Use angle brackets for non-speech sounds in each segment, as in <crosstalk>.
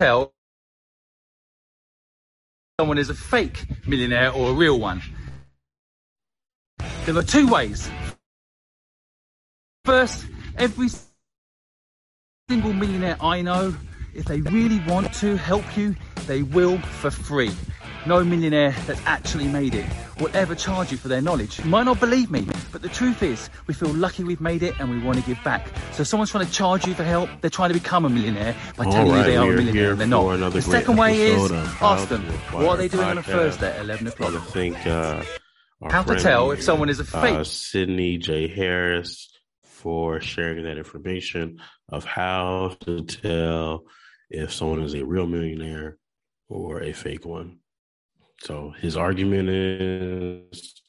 tell someone is a fake millionaire or a real one? There are two ways. First, every single millionaire I know, if they really want to help you, they will for free. No millionaire that's actually made it will ever charge you for their knowledge. You might not believe me, but the truth is, we feel lucky we've made it and we want to give back. So if someone's trying to charge you for help, they're trying to become a millionaire by All telling right, you they are a millionaire and they're not. The second way is, episode of How ask them, what are they doing on a Podcast. Thursday at 11 I o'clock? think uh, How to tell if someone is a fake uh, Sydney J. Harris for sharing that information of how to tell if someone is a real millionaire or a fake one. So his argument is,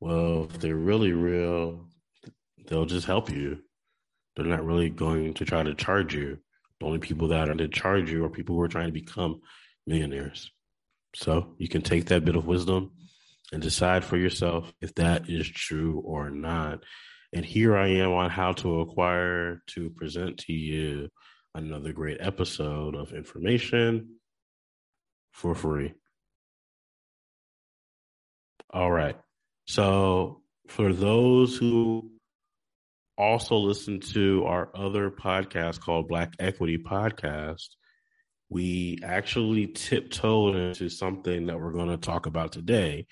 well, if they're really real, they'll just help you. They're not really going to try to charge you. The only people that are to charge you are people who are trying to become millionaires. So you can take that bit of wisdom and decide for yourself if that is true or not. And here I am on how to acquire to present to you another great episode of information for free. All right. So for those who also listen to our other podcast called Black Equity Podcast, we actually tiptoed into something that we're going to talk about today,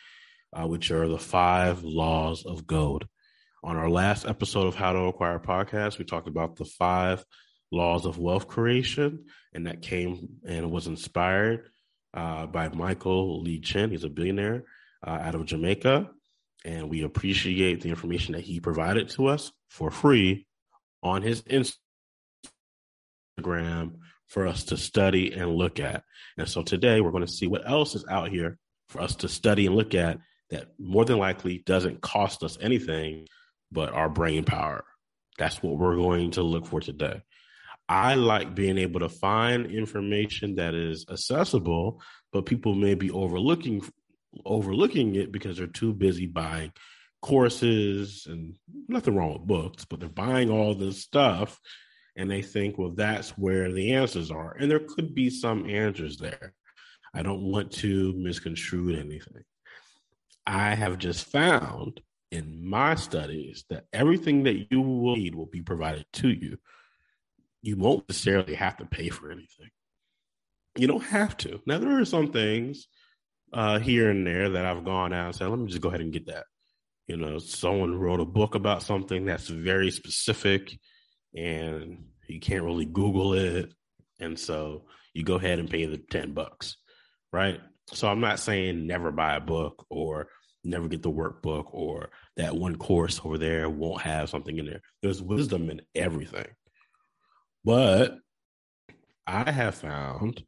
uh, which are the five laws of gold. On our last episode of How to Acquire Podcast, we talked about the five laws of wealth creation, and that came and was inspired uh, by Michael Lee Chin. He's a billionaire uh, out of Jamaica, and we appreciate the information that he provided to us for free on his Instagram for us to study and look at. And so today we're going to see what else is out here for us to study and look at that more than likely doesn't cost us anything but our brain power. That's what we're going to look for today. I like being able to find information that is accessible, but people may be overlooking overlooking it because they're too busy buying courses and nothing wrong with books, but they're buying all this stuff and they think, well, that's where the answers are. And there could be some answers there. I don't want to misconstrue anything. I have just found in my studies that everything that you will need will be provided to you. You won't necessarily have to pay for anything. You don't have to. Now, there are some things uh, here and there that I've gone out and said, let me just go ahead and get that. You know, someone wrote a book about something that's very specific and you can't really Google it. And so you go ahead and pay the 10 bucks, right? So I'm not saying never buy a book or never get the workbook or that one course over there won't have something in there. There's wisdom in everything. But I have found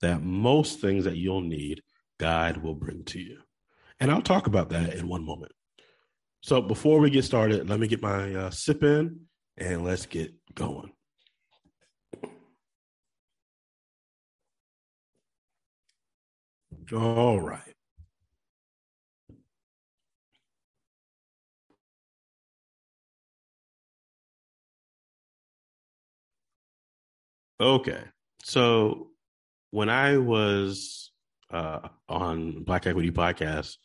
that most things that you'll need, God will bring to you. And I'll talk about that in one moment. So before we get started, let me get my uh, sip in and let's get going. All right. Okay. So when I was uh, on Black Equity Podcast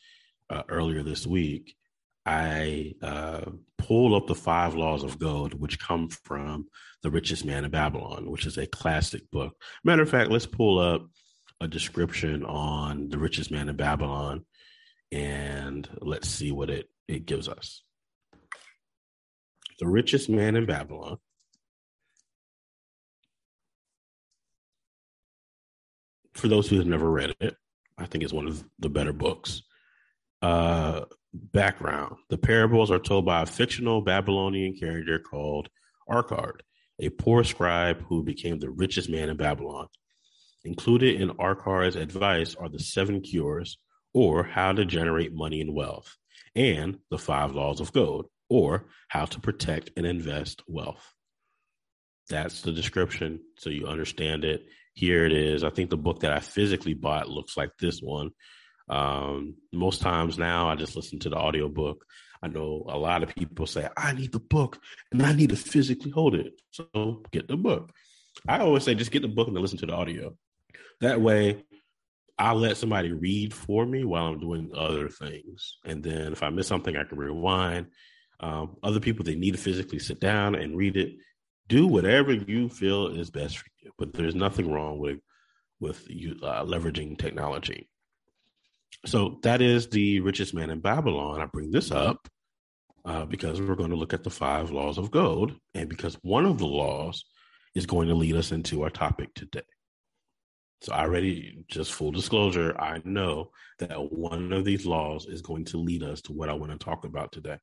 uh, earlier this week, I uh, pulled up the five laws of gold, which come from The Richest Man in Babylon, which is a classic book. Matter of fact, let's pull up a description on The Richest Man in Babylon and let's see what it, it gives us. The Richest Man in Babylon. For those who have never read it, I think it's one of the better books. Uh, background The parables are told by a fictional Babylonian character called Arkad, a poor scribe who became the richest man in Babylon. Included in Arkad's advice are the seven cures, or how to generate money and wealth, and the five laws of gold, or how to protect and invest wealth. That's the description, so you understand it. Here it is. I think the book that I physically bought looks like this one. Um, most times now, I just listen to the audiobook. I know a lot of people say, I need the book and I need to physically hold it. So get the book. I always say just get the book and then listen to the audio. That way, I'll let somebody read for me while I'm doing other things. And then if I miss something, I can rewind. Um, other people, they need to physically sit down and read it. Do whatever you feel is best for you. But there's nothing wrong with with uh, leveraging technology. So that is the richest man in Babylon. I bring this up uh, because we're going to look at the five laws of gold, and because one of the laws is going to lead us into our topic today. So I already, just full disclosure, I know that one of these laws is going to lead us to what I want to talk about today.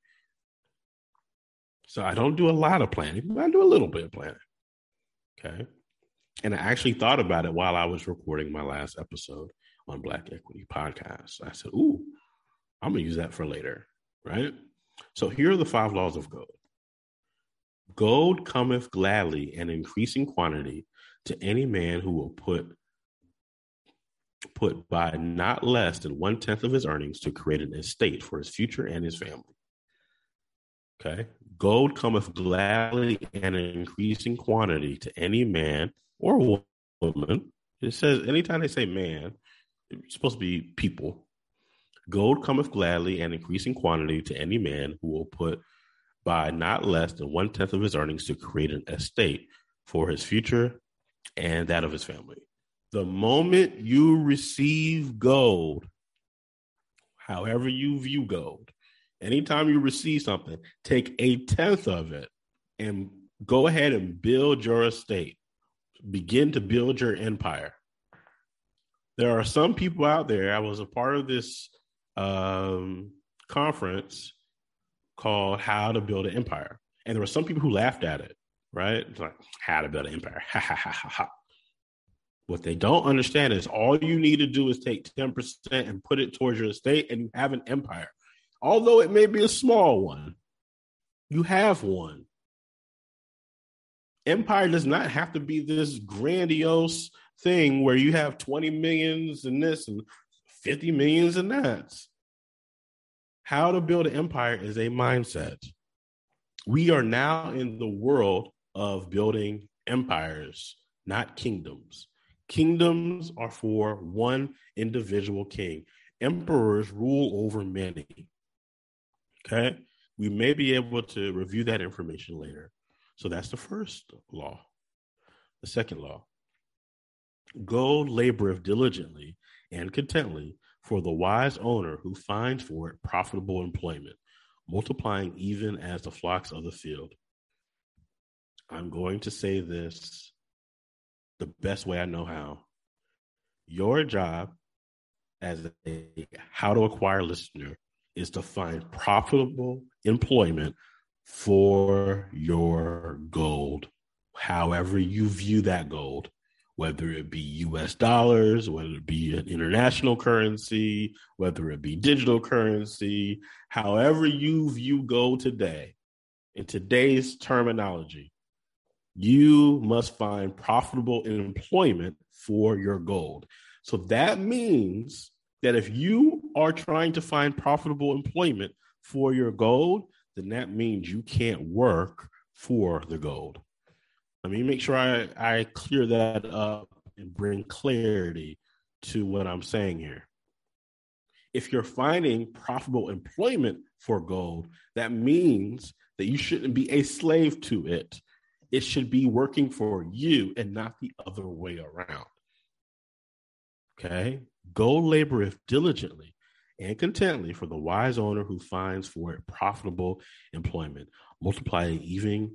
So I don't do a lot of planning, but I do a little bit of planning. Okay. And I actually thought about it while I was recording my last episode on Black Equity Podcast. I said, Ooh, I'm going to use that for later. Right. So here are the five laws of gold Gold cometh gladly and increasing quantity to any man who will put put by not less than one tenth of his earnings to create an estate for his future and his family. Okay. Gold cometh gladly and in increasing quantity to any man or woman. It says anytime they say man, it's supposed to be people. Gold cometh gladly and increasing quantity to any man who will put by not less than one tenth of his earnings to create an estate for his future and that of his family. The moment you receive gold, however you view gold, anytime you receive something, take a tenth of it and go ahead and build your estate. Begin to build your empire. There are some people out there. I was a part of this um, conference called How to Build an Empire. And there were some people who laughed at it, right? It's like, how to build an empire. Ha ha ha ha ha. What they don't understand is all you need to do is take 10% and put it towards your estate and you have an empire. Although it may be a small one, you have one. Empire does not have to be this grandiose thing where you have 20 millions and this and 50 millions and that. How to build an empire is a mindset. We are now in the world of building empires, not kingdoms. Kingdoms are for one individual king. Emperors rule over many. Okay. We may be able to review that information later. So that's the first law. The second law Gold laboreth diligently and contently for the wise owner who finds for it profitable employment, multiplying even as the flocks of the field. I'm going to say this the best way I know how. Your job as a how to acquire listener is to find profitable employment for your gold, however you view that gold, whether it be US dollars, whether it be an international currency, whether it be digital currency, however you view gold today, in today's terminology, you must find profitable employment for your gold. So that means that if you are trying to find profitable employment for your gold, then that means you can't work for the gold. Let me make sure I, I clear that up and bring clarity to what I'm saying here. If you're finding profitable employment for gold, that means that you shouldn't be a slave to it it should be working for you and not the other way around. Okay? Go if diligently and contently for the wise owner who finds for it profitable employment, multiplying even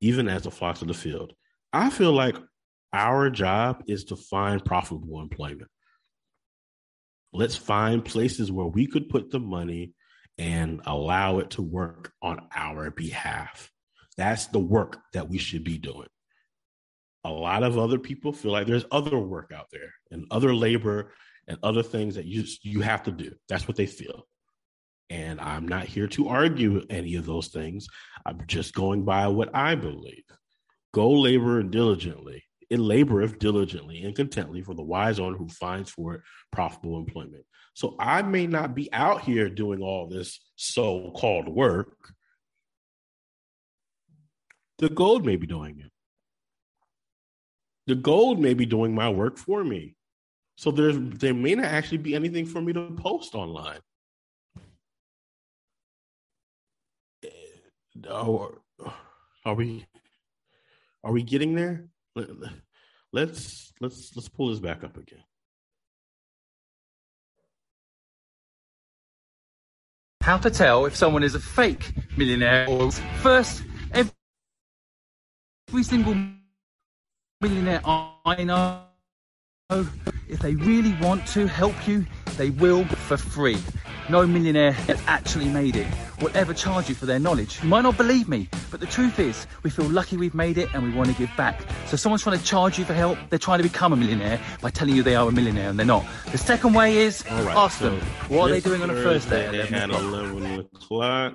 even as the flocks of the field. I feel like our job is to find profitable employment. Let's find places where we could put the money and allow it to work on our behalf. That's the work that we should be doing. A lot of other people feel like there's other work out there and other labor and other things that you you have to do. That's what they feel. And I'm not here to argue any of those things. I'm just going by what I believe. Go labor diligently. It laboreth diligently and contently for the wise owner who finds for it profitable employment. So I may not be out here doing all this so called work, the gold may be doing it. The gold may be doing my work for me. So there's there may not actually be anything for me to post online. Eh, oh, are we are we getting there? Let's let's let's pull this back up again. How to tell if someone is a fake millionaire or first every single millionaire I know if they really want to help you, they will for free. No millionaire has actually made it will ever charge you for their knowledge. You might not believe me, but the truth is, we feel lucky we've made it and we want to give back. So someone's trying to charge you for help, they're trying to become a millionaire by telling you they are a millionaire and they're not. The second way is right, ask so them, what are they doing on a first day at 11 o'clock?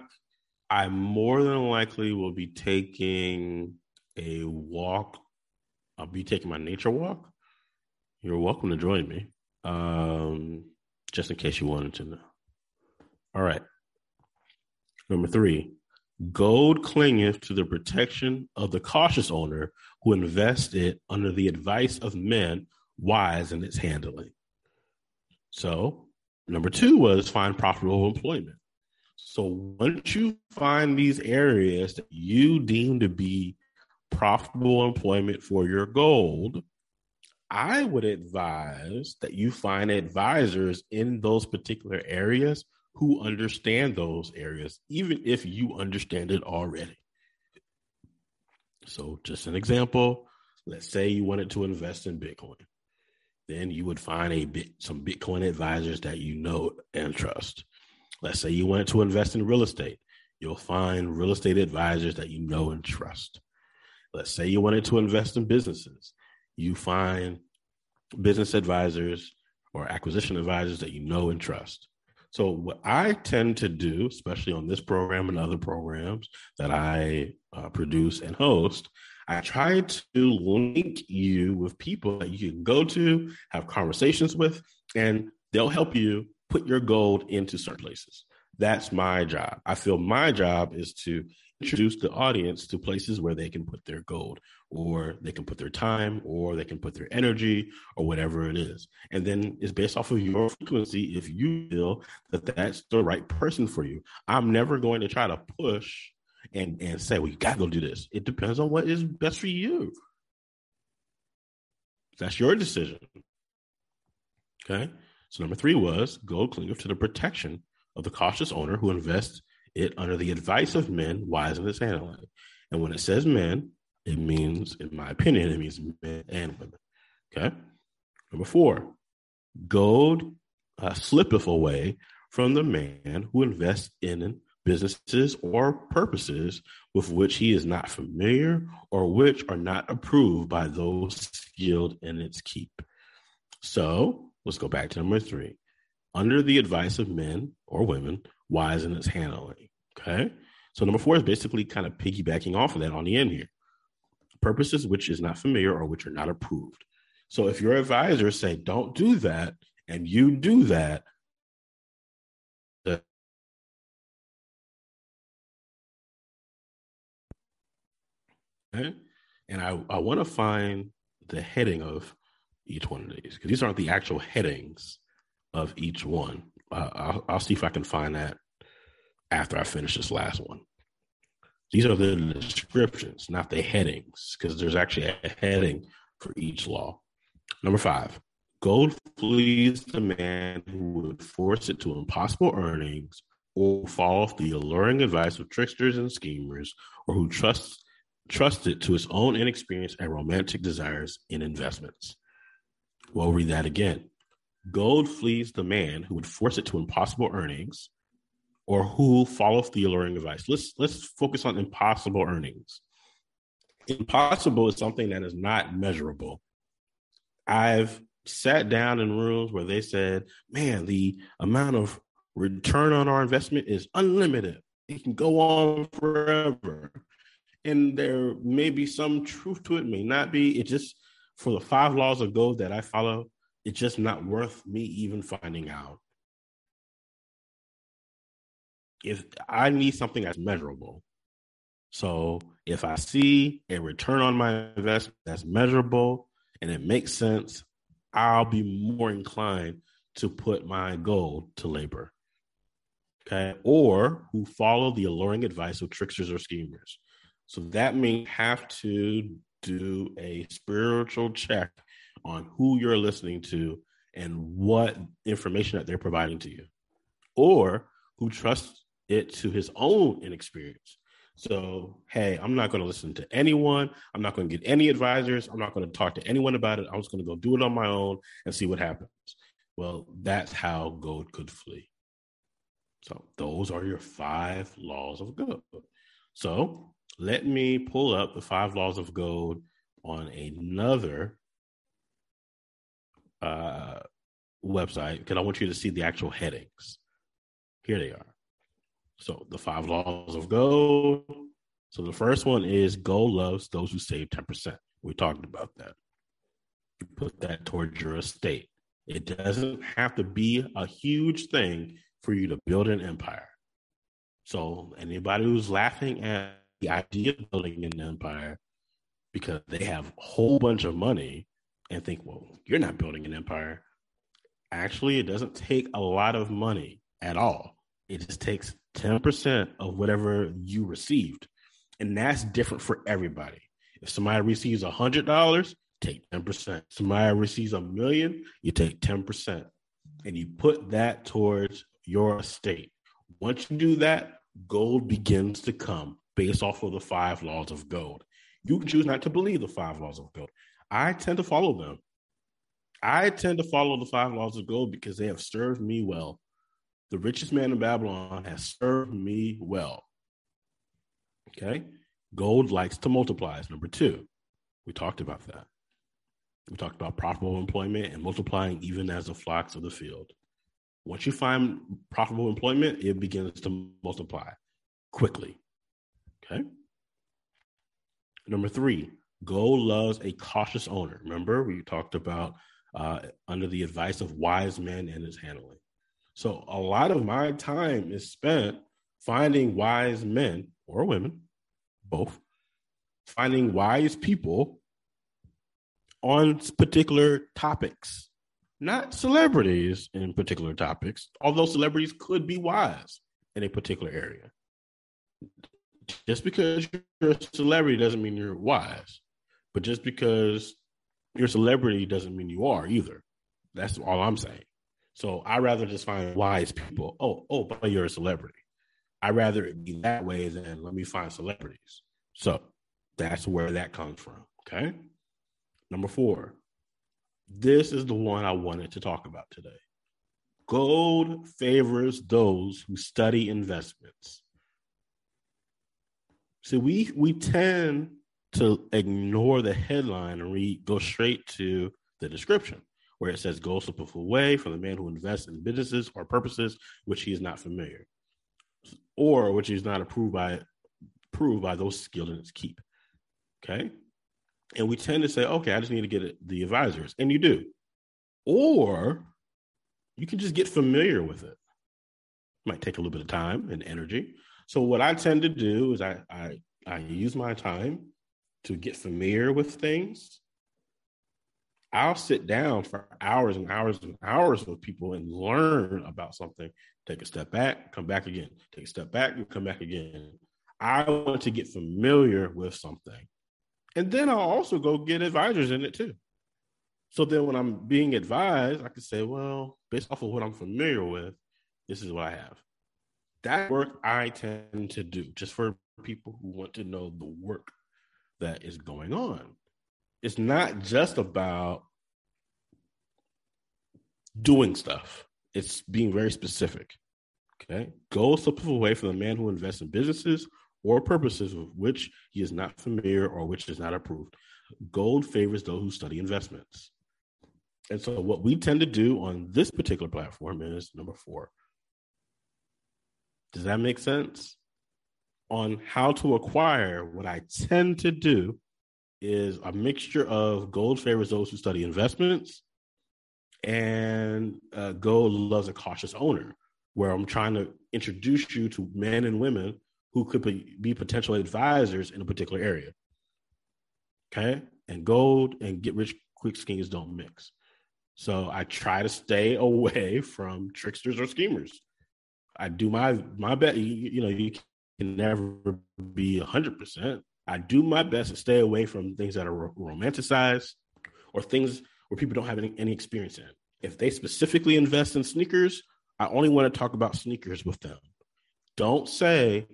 I more than likely will be taking a walk. I'll be taking my nature walk. You're welcome to join me. Um, just in case you wanted to know. All right. Number three, gold clingeth to the protection of the cautious owner who invests it under the advice of men wise in its handling. So, number two was find profitable employment. So, once you find these areas that you deem to be profitable employment for your gold, I would advise that you find advisors in those particular areas who understand those areas, even if you understand it already. So, just an example let's say you wanted to invest in Bitcoin. Then you would find a bit some Bitcoin advisors that you know and trust. Let's say you wanted to invest in real estate. You'll find real estate advisors that you know and trust. Let's say you wanted to invest in businesses. You find business advisors or acquisition advisors that you know and trust. So what I tend to do, especially on this program and other programs that I uh, produce and host, I try to link you with people that you can go to, have conversations with, and they'll help you put your gold into certain places. That's my job. I feel my job is to introduce the audience to places where they can put their gold or they can put their time or they can put their energy or whatever it is. And then it's based off of your frequency if you feel that that's the right person for you. I'm never going to try to push and and say well you gotta go do this. It depends on what is best for you. That's your decision. Okay? So number three was gold clingeth to the protection of the cautious owner who invests it under the advice of men wise in his handling. And when it says men, it means, in my opinion, it means men and women. Okay. Number four, gold uh, slippeth away from the man who invests in businesses or purposes with which he is not familiar or which are not approved by those skilled in its keep. So let's go back to number three. Under the advice of men or women wise in its handling. Okay. So number four is basically kind of piggybacking off of that on the end here. Purposes which is not familiar or which are not approved. So if your advisors say don't do that and you do that, okay? And I, I want to find the heading of each one of these because these aren't the actual headings of each one. Uh, I'll, I'll see if I can find that after I finish this last one. These are the descriptions, not the headings, because there's actually a heading for each law. Number five, gold flees the man who would force it to impossible earnings or fall off the alluring advice of tricksters and schemers, or who trusts trust it to his own inexperience and romantic desires in investments. We'll read that again. Gold flees the man who would force it to impossible earnings or who follows the alluring advice. Let's let's focus on impossible earnings. Impossible is something that is not measurable. I've sat down in rooms where they said, "Man, the amount of return on our investment is unlimited. It can go on forever." And there may be some truth to it, may not be. It just for the five laws of gold that I follow, it's just not worth me even finding out if I need something that's measurable. So if I see a return on my investment that's measurable and it makes sense, I'll be more inclined to put my gold to labor. Okay. Or who follow the alluring advice of tricksters or schemers. So that means have to do a spiritual check on who you're listening to and what information that they're providing to you, or who trusts it to his own inexperience. So, hey, I'm not going to listen to anyone. I'm not going to get any advisors. I'm not going to talk to anyone about it. I'm just going to go do it on my own and see what happens. Well, that's how gold could flee. So, those are your five laws of gold. So, let me pull up the five laws of gold on another uh, website because I want you to see the actual headings. Here they are. So the five laws of gold. So the first one is gold loves those who save 10%. We talked about that. You put that towards your estate. It doesn't have to be a huge thing for you to build an empire. So anybody who's laughing at the idea of building an empire because they have a whole bunch of money and think, well, you're not building an empire. Actually, it doesn't take a lot of money at all. It just takes 10% of whatever you received. And that's different for everybody. If somebody receives a $100, take 10%. Somebody receives a million, you take 10%. And you put that towards your estate. Once you do that, gold begins to come based off of the five laws of gold. You can choose not to believe the five laws of gold. I tend to follow them. I tend to follow the five laws of gold because they have served me well. The richest man in Babylon has served me well. Okay. Gold likes to multiply is number two. We talked about that. We talked about profitable employment and multiplying even as the flocks of the field. Once you find profitable employment, it begins to multiply quickly. Okay. Number three, gold loves a cautious owner. Remember, we talked about uh, under the advice of wise men and his handling. So a lot of my time is spent finding wise men or women, both, finding wise people on particular topics, not celebrities in particular topics, although celebrities could be wise in a particular area. Just because you're a celebrity doesn't mean you're wise, but just because you're a celebrity doesn't mean you are either. That's all I'm saying. So I rather just find wise people. Oh, oh, but you're a celebrity. I rather it be that way than let me find celebrities. So that's where that comes from. Okay. Number four. This is the one I wanted to talk about today. Gold favors those who study investments. See, we we tend to ignore the headline and read go straight to the description where it says go slip away from the man who invests in businesses or purposes which he is not familiar or which is not approved by approved by those skilled in its keep. Okay? And we tend to say okay i just need to get the advisors and you do. Or you can just get familiar with it. Might take a little bit of time and energy. So what i tend to do is i i, I use my time to get familiar with things, I'll sit down for hours and hours and hours with people and learn about something. Take a step back, come back again. Take a step back and come back again. I want to get familiar with something. And then I'll also go get advisors in it too. So then when I'm being advised, I can say, well, based off of what I'm familiar with, this is what I have. That work I tend to do just for people who want to know the work that is going on. It's not just about doing stuff, it's being very specific. Okay. Gold slips away from the man who invests in businesses or purposes with which he is not familiar or which is not approved. Gold favors those who study investments. And so, what we tend to do on this particular platform is number four. Does that make sense? on how to acquire, what I tend to do is a mixture of gold favors those who study investments and uh, gold loves a cautious owner, where I'm trying to introduce you to men and women who could be, be potential advisors in a particular area. Okay. And gold and get rich quick schemes don't mix. So I try to stay <laughs> away from tricksters or schemers. I do my my best. You, you know, you can never be hundred percent. I do my best to stay away from things that are romanticized or things where people don't have any, any experience in. If they specifically invest in sneakers, I only want to talk about sneakers with them. Don't say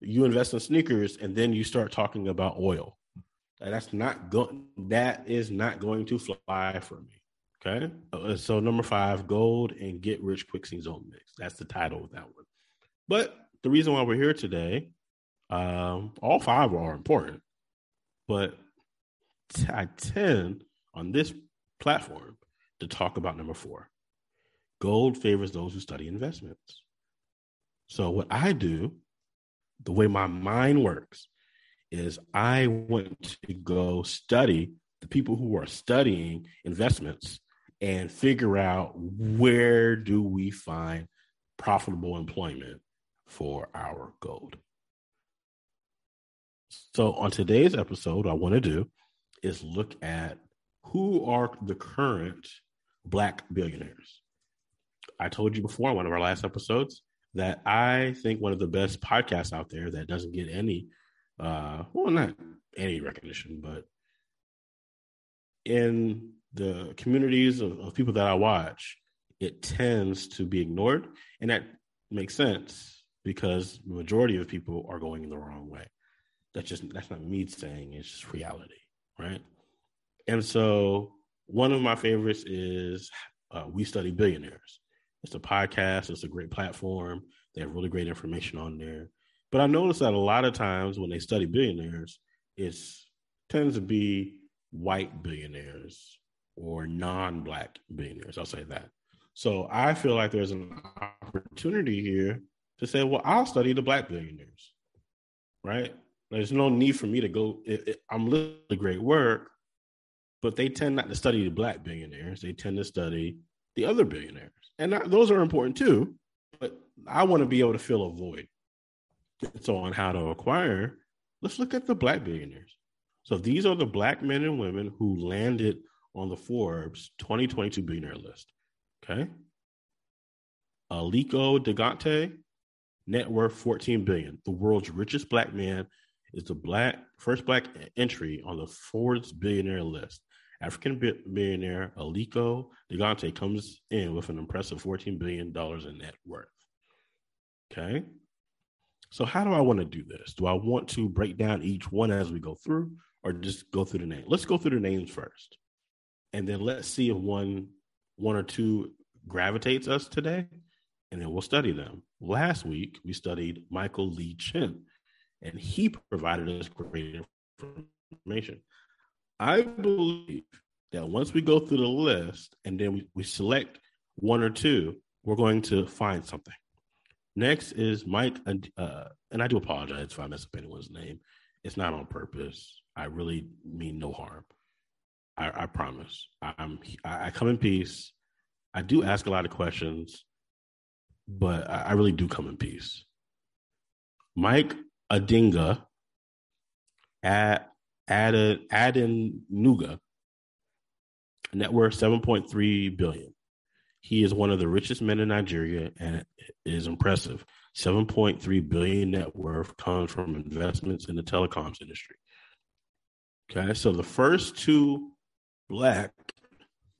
you invest in sneakers and then you start talking about oil. That's not going. That is not going to fly for me. Okay. Uh, so number five, gold and get rich quick don't mix. That's the title of that one. But the reason why we're here today, um, all five are important, but I tend on this platform to talk about number four. Gold favors those who study investments. So what I do, the way my mind works, is I want to go study the people who are studying investments and figure out where do we find profitable employment for our gold. So on today's episode, I want to do is look at who are the current black billionaires. I told you before on one of our last episodes that I think one of the best podcasts out there that doesn't get any uh well not any recognition, but in the communities of, of people that I watch, it tends to be ignored. And that makes sense because the majority of people are going in the wrong way. That's just that's not me saying, it's just reality, right? And so one of my favorites is uh, We Study Billionaires. It's a podcast, it's a great platform. They have really great information on there. But I noticed that a lot of times when they study billionaires, it tends to be white billionaires or non-black billionaires. I'll say that. So I feel like there's an opportunity here to say, well, I'll study the black billionaires, right? There's no need for me to go. It, it, I'm listening to great work, but they tend not to study the black billionaires. They tend to study the other billionaires, and those are important too. But I want to be able to fill a void. So on how to acquire, let's look at the black billionaires. So these are the black men and women who landed on the Forbes 2022 billionaire list. Okay. Aliko Dangote, net worth 14 billion. The world's richest black man is the black first black entry on the Forbes billionaire list. African billionaire Aliko Dangote comes in with an impressive 14 billion dollars in net worth. Okay. So how do I want to do this? Do I want to break down each one as we go through or just go through the name? Let's go through the names first and then let's see if one one or two gravitates us today, and then we'll study them. Last week we studied Michael Lee Chin, and he provided us great information. I believe that once we go through the list and then we, we select one or two, we're going to find something. Next is Mike, uh, and I do apologize if I mess up anyone's name. It's not on purpose. I really mean no harm. I, I promise. I'm I come in peace. I do ask a lot of questions, but I, I really do come in peace. Mike Adinga at Adin Nuga, net worth 7.3 billion. He is one of the richest men in Nigeria and is impressive. 7.3 billion net worth comes from investments in the telecoms industry. Okay, so the first two black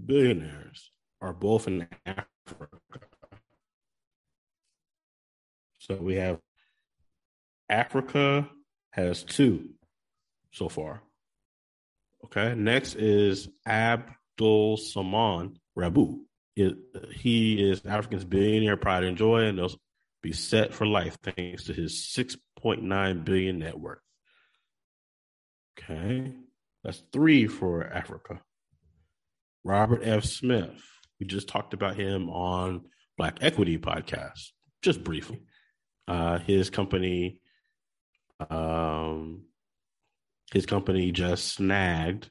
billionaires are both in Africa. So we have Africa has two so far. Okay. Next is Abdul Saman Rabu. He is Africa's billionaire pride and joy, and they'll be set for life thanks to his 6.9 billion net worth. Okay. That's three for Africa. Robert F. Smith. We just talked about him on Black Equity podcast, just briefly. Uh, his company, um, his company just snagged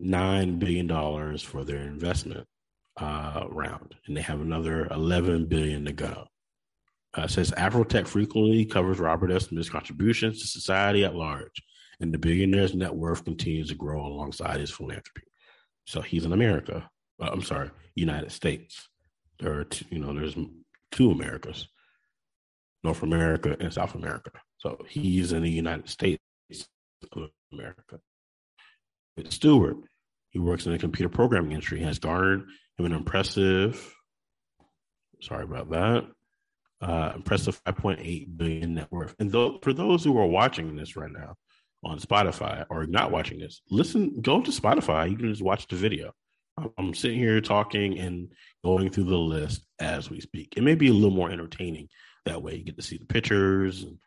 nine billion dollars for their investment uh, round, and they have another eleven billion to go. Uh, says Afrotech frequently covers Robert F. Smith's contributions to society at large, and the billionaire's net worth continues to grow alongside his philanthropy. So he's in America. Uh, I'm sorry, United States. There are two, you know, there's two Americas, North America and South America. So he's in the United States of America. It's Steward. He works in the computer programming industry. He has garnered him an impressive, sorry about that, uh, impressive 5.8 billion net worth. And though, for those who are watching this right now on Spotify or not watching this, listen, go to Spotify. You can just watch the video. I'm sitting here talking and going through the list as we speak. It may be a little more entertaining that way. You get to see the pictures and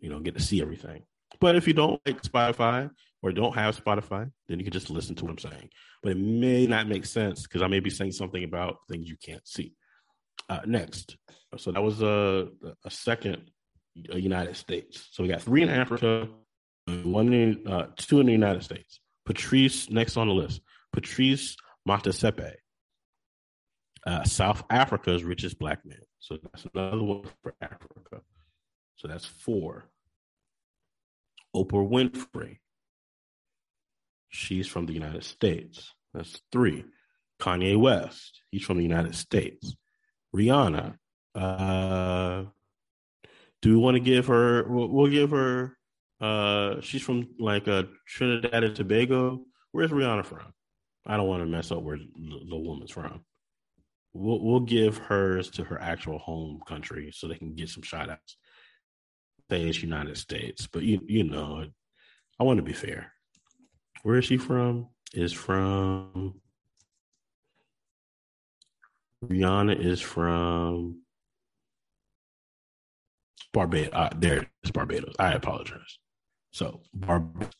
you know get to see everything. But if you don't like Spotify or don't have Spotify, then you can just listen to what I'm saying. But it may not make sense because I may be saying something about things you can't see. Uh, next, so that was a, a second a United States. So we got three in Africa, one in uh, two in the United States. Patrice next on the list. Patrice Motsepe, uh, South Africa's richest black man. So that's another one for Africa. So that's four. Oprah Winfrey. She's from the United States. That's three. Kanye West. He's from the United States. Rihanna. Uh, do we want to give her? We'll, we'll give her. Uh, she's from like uh, Trinidad and Tobago. Where's Rihanna from? I don't want to mess up where the, woman's from. We'll, we'll give hers to her actual home country so they can get some shout outs. It's United States, but you you know, I want to be fair. Where is she from? Is from Rihanna is from Barbados. Uh, there is Barbados. I apologize. So Barbados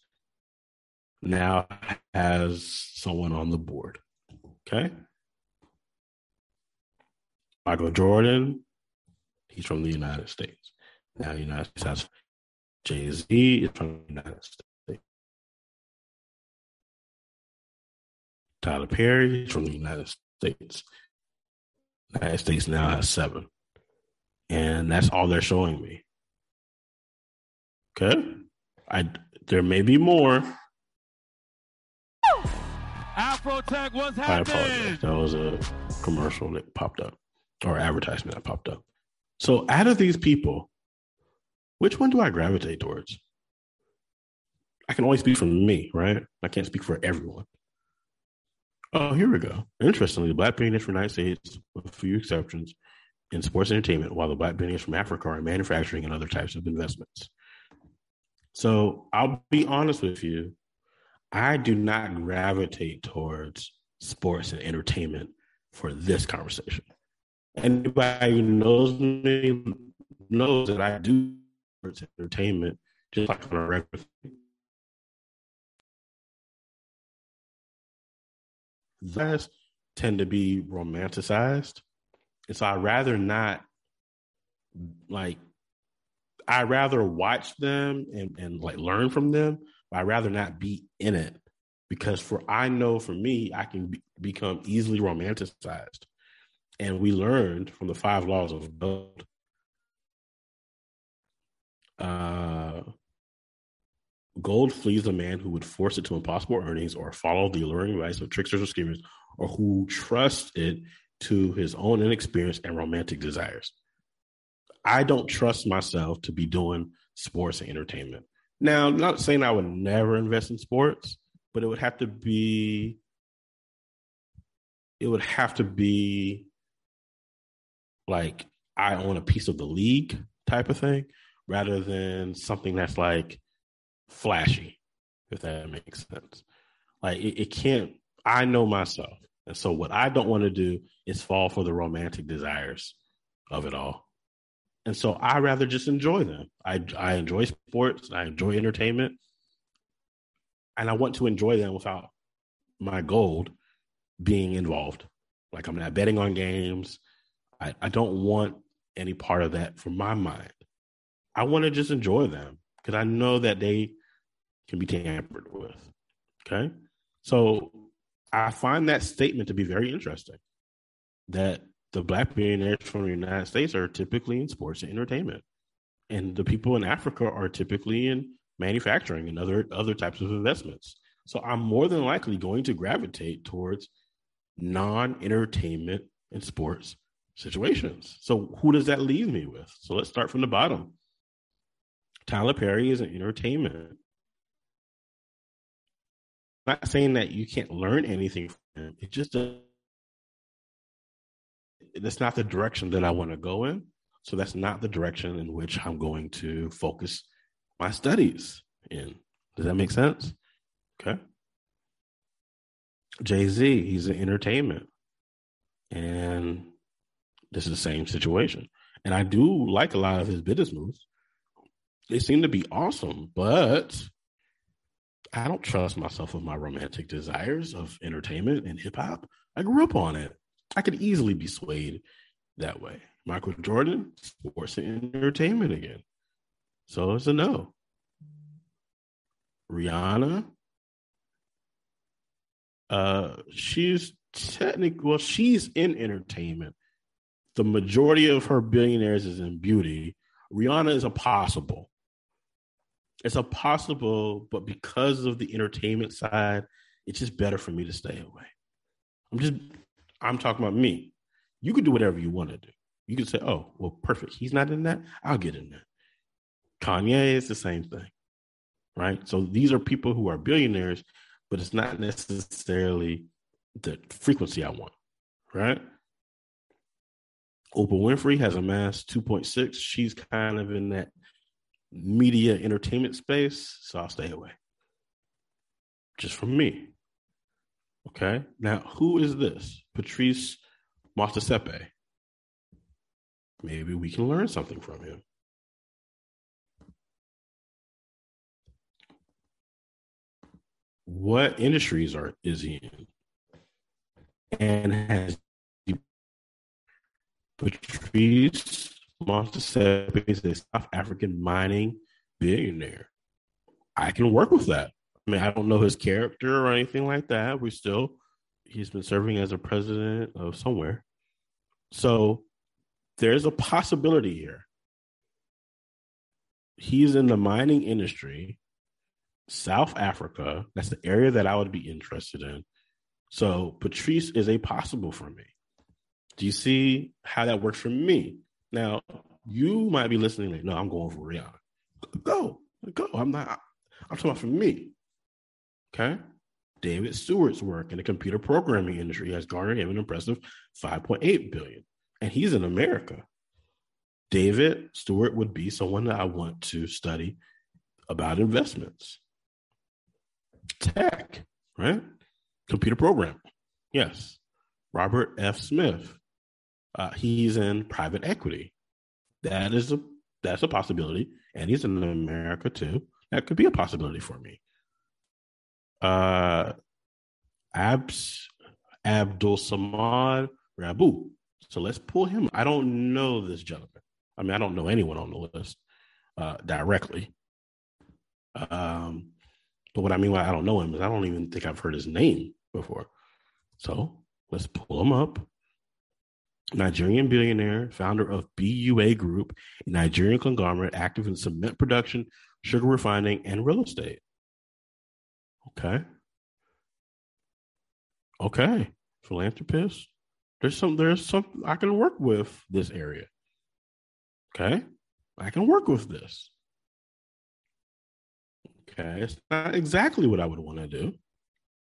now has someone on the board. Okay. Michael Jordan, he's from the United States. Now the United States has Jay Z is from the United States. Tyler Perry is from the United States. The United States now has seven. And that's all they're showing me. Okay. I there may be more. Afrotech, what's happening? I apologize. That was a commercial that popped up or advertisement that popped up. So out of these people, which one do I gravitate towards? I can only speak for me, right? I can't speak for everyone. Oh, here we go. Interestingly, the black billionaires from the United States, with a few exceptions, in sports entertainment, while the black billionaires from Africa are in manufacturing and other types of investments. So I'll be honest with you. I do not gravitate towards sports and entertainment for this conversation. Anybody who knows me knows that I do sports entertainment just like on a regular Those tend to be romanticized. And so I'd rather not like I'd rather watch them and, and like learn from them, but I'd rather not be in it because for I know for me, I can be, become easily romanticized. And we learned from the five laws of gold. Uh, gold flees a man who would force it to impossible earnings or follow the alluring advice of tricksters or schemers or who trusts it to his own inexperience and romantic desires. I don't trust myself to be doing sports and entertainment. Now, I'm not saying I would never invest in sports, but it would have to be it would have to be like I own a piece of the league type of thing rather than something that's like flashy, if that makes sense. Like it, it can't I know myself. And so what I don't want to do is fall for the romantic desires of it all. And so I rather just enjoy them. I I enjoy sports, I enjoy entertainment and I want to enjoy them without my gold being involved. Like I'm not betting on games. I, I don't want any part of that for my mind. I want to just enjoy them because I know that they can be tampered with. Okay. So I find that statement to be very interesting that the black billionaires from the United States are typically in sports and entertainment. And the people in Africa are typically in manufacturing and other other types of investments So I'm more than likely going to gravitate towards non entertainment and sports situations. So who does that leave me with? So let's start from the bottom. Tyler Perry is an entertainment. I'm not saying that you can't learn anything from him. It just that's not the direction that I want to go in. So that's not the direction in which I'm going to focus my studies in. Does that make sense? Okay. Jay Z, he's an entertainment. And this is the same situation. And I do like a lot of his business moves. They seem to be awesome, but I don't trust myself with my romantic desires of entertainment and hip hop. I grew up on it. I could easily be swayed that way. Michael Jordan, sports and entertainment again. So it's a no. Rihanna, uh, she's technically well, she's in entertainment. The majority of her billionaires is in beauty. Rihanna is a possible. It's a possible, but because of the entertainment side, it's just better for me to stay away. I'm just I'm talking about me. You could do whatever you want to do. You could say, oh, well, perfect. He's not in that. I'll get in that. Kanye is the same thing, right? So these are people who are billionaires, but it's not necessarily the frequency I want, right? Oprah Winfrey has amassed 2.6. She's kind of in that media entertainment space, so I'll stay away. Just from me. Okay. Now, who is this? Patrice Motsepe. Maybe we can learn something from him. What industries are is he in? And has Patrice Motsepe is a South African mining billionaire. I can work with that. I mean, I don't know his character or anything like that. We still, he's been serving as a president of somewhere. So there's a possibility here. He's in the mining industry, South Africa. That's the area that I would be interested in. So Patrice is a possible for me. Do you see how that works for me? Now, you might be listening like, no, I'm going for Rihanna. Go, go. I'm not, I'm talking about for me. Okay. David Steward's work in the computer programming industry has garnered him an impressive 5.8 billion. And he's in America. David Steward would be someone that I want to study about investments. Tech, right? Computer programming. Yes. Robert F. Smith. Uh, he's in private equity. That is a that's a possibility. And he's in America too. That could be a possibility for me uh, Abs Abdul Samad Rabiu. So let's pull him. I don't know this gentleman. I mean, I don't know anyone on the list uh, directly. Um, but what I mean by I don't know him is I don't even think I've heard his name before. So let's pull him up. Nigerian billionaire, founder of BUA Group, a Nigerian conglomerate active in cement production, sugar refining, and real estate. Okay. Okay. Philanthropist. There's some there's some I can work with this area. Okay. I can work with this. Okay. It's not exactly what I would want to do.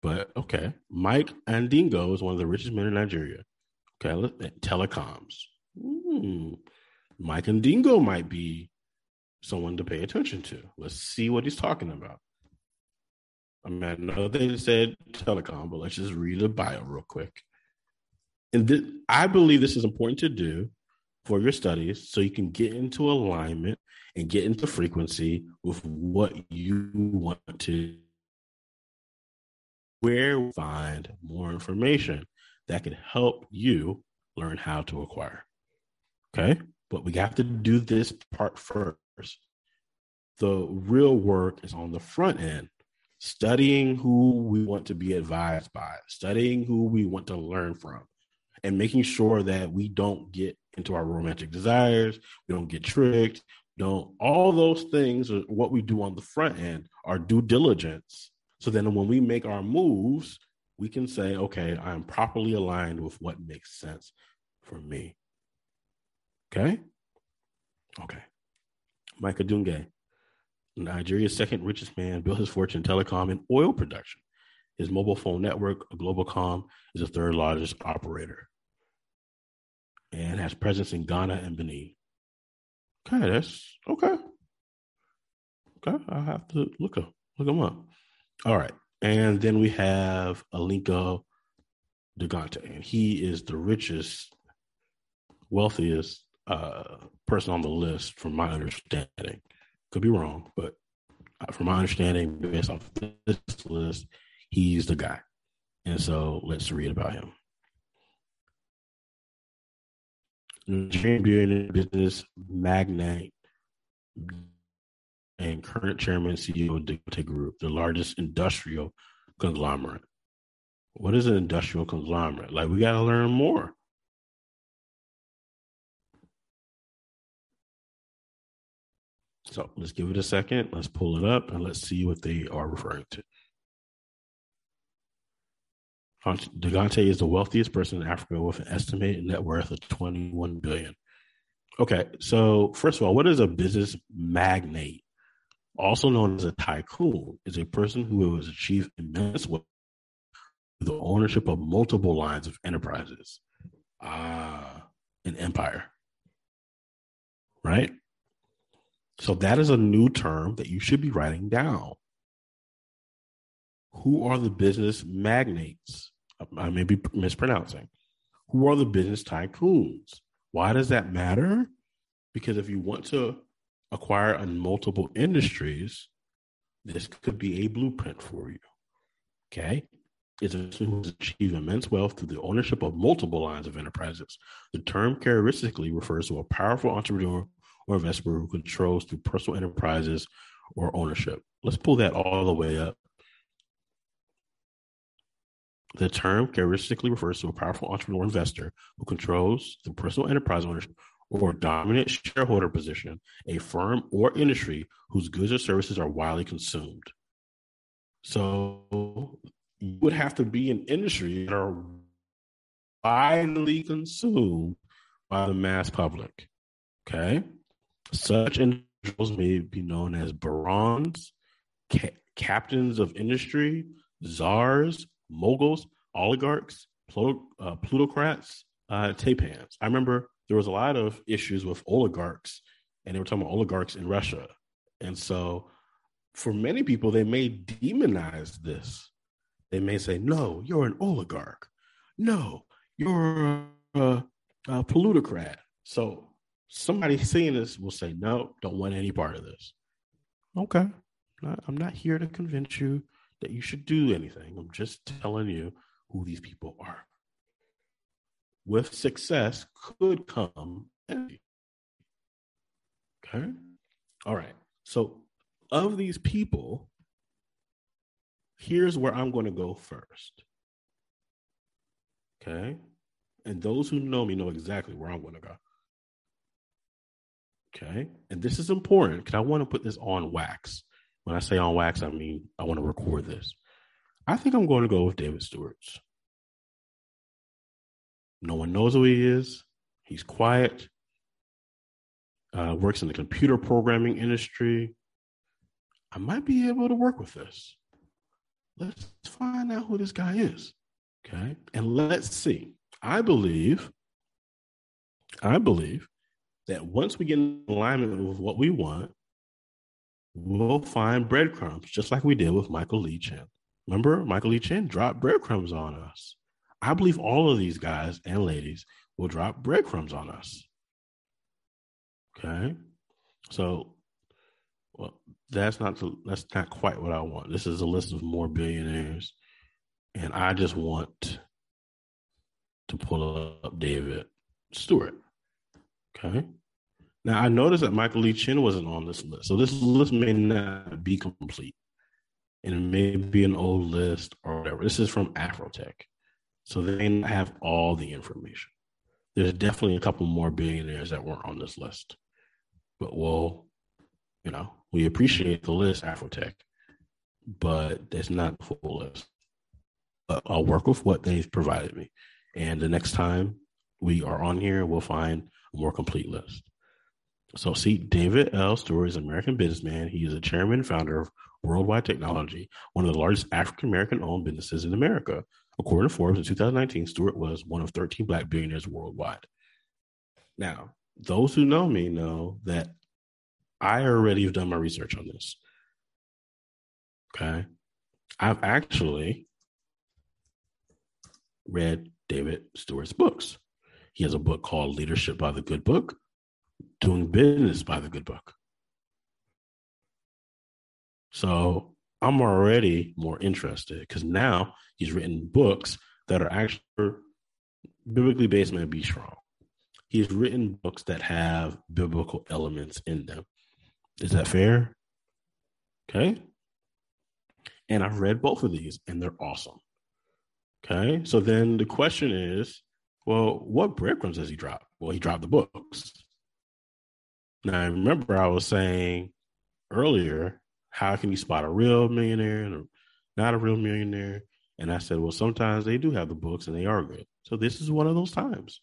But okay. Mike Adenuga is one of the richest men in Nigeria. Okay. Telecoms. Hmm. Mike Adenuga might be someone to pay attention to. Let's see what he's talking about. I mean, I know they said telecom, but let's just read the bio real quick. And th- I believe this is important to do for your studies so you can get into alignment and get into frequency with what you want to where find more information that can help you learn how to acquire. Okay? But we have to do this part first. The real work is on the front end studying who we want to be advised by, studying who we want to learn from, and making sure that we don't get into our romantic desires, we don't get tricked, don't all those things what we do on the front end, are due diligence So then when we make our moves, we can say, okay, I'm properly aligned with what makes sense for me. Okay? Okay. Mike Adenuga, Nigeria's second richest man, built his fortune in telecom and oil production. His mobile phone network, Globacom, is the third largest operator and has presence in Ghana and Benin. Okay, that's okay. Okay, I have to look up look them up. All right, and then we have Aliko Dangote, and he is the richest, wealthiest uh, person on the list, from my understanding. Could be wrong, but uh, from my understanding, based off this list, he's the guy. And so let's read about him. Nigerian business magnate and current chairman and CEO of Dangote Group, the largest industrial conglomerate. What is an industrial conglomerate? Like, we got to learn more. So let's give it a second. Let's pull it up and let's see what they are referring to. Dangote is the wealthiest person in Africa with an estimated net worth of 21 billion. Okay, so first of all, what is a business magnate? Also known as a tycoon, is a person who has achieved immense wealth the ownership of multiple lines of enterprises. Ah, an empire. Right? So that is a new term that you should be writing down. Who are the business magnates? I may be mispronouncing. Who are the business tycoons? Why does that matter? Because if you want to acquire in multiple industries, this could be a blueprint for you. Okay. It's a person who has achieved immense wealth through the ownership of multiple lines of enterprises. The term characteristically refers to a powerful entrepreneur or investor who controls through personal enterprises or ownership. Let's pull that all the way up the term characteristically refers to a powerful entrepreneur investor who controls the personal enterprise ownership or dominant shareholder position, a firm or industry whose goods or services are widely consumed. So you would have to be an industry that are widely consumed by the mass public. Okay. Such individuals may be known as barons, ca- captains of industry, czars, moguls, oligarchs, pluto, uh, plutocrats, uh, taipans. I remember there was a lot of issues with oligarchs, and they were talking about oligarchs in Russia. And so, for many people, they may demonize this. They may say, "No, you're an oligarch. No, you're a, a plutocrat." So, somebody seeing this will say, "No, don't want any part of this." Okay, I'm not here to convince you that you should do anything. I'm just telling you who these people are. With success could come. Okay. All right. So, of these people, here's where I'm going to go first. Okay. And those who know me know exactly where I'm going to go. Okay. And this is important because I want to put this on wax. When I say on wax, I mean I want to record this. I think I'm going to go with David Steward's. No one knows who he is. He's quiet. Uh, works in the computer programming industry. I might be able to work with this. Let's find out who this guy is. Okay. And let's see. I believe, I believe that once we get in alignment with what we want, we'll find breadcrumbs, just like we did with Michael Lee Chin. Remember, Michael Lee Chin dropped breadcrumbs on us. I believe all of these guys and ladies will drop breadcrumbs on us. Okay. So, well, that's not that's not quite what I want. This is a list of more billionaires, and I just want to pull up David Steward. Okay. Now I noticed that Michael Lee Chin wasn't on this list, so this list may not be complete, and it may be an old list or whatever. This is from Afrotech. So they have all the information. There's definitely a couple more billionaires that weren't on this list. But we'll, you know, we appreciate the list, Afrotech. but that's not the full list. But I'll work with what they've provided me. And the next time we are on here, we'll find a more complete list. So, see, David L. Steward is an American businessman. He is a chairman and founder of Worldwide Technology, one of the largest African American owned businesses in America. According to Forbes in 2019, Steward was one of 13 black billionaires worldwide. Now, those who know me know that I already have done my research on this. Okay. I've actually read David Steward's books. He has a book called Leadership by the Good Book, Doing Business by the Good Book. So I'm already more interested because now he's written books that are actually biblically based, may be strong. He's written books that have biblical elements in them. Is that fair? Okay. And I've read both of these and they're awesome. Okay. So then the question is well, what breadcrumbs does he drop? Well, he dropped the books. Now, I remember I was saying earlier, how can you spot a real millionaire and a, not a real millionaire? And I said, well, sometimes they do have the books and they are good. So this is one of those times.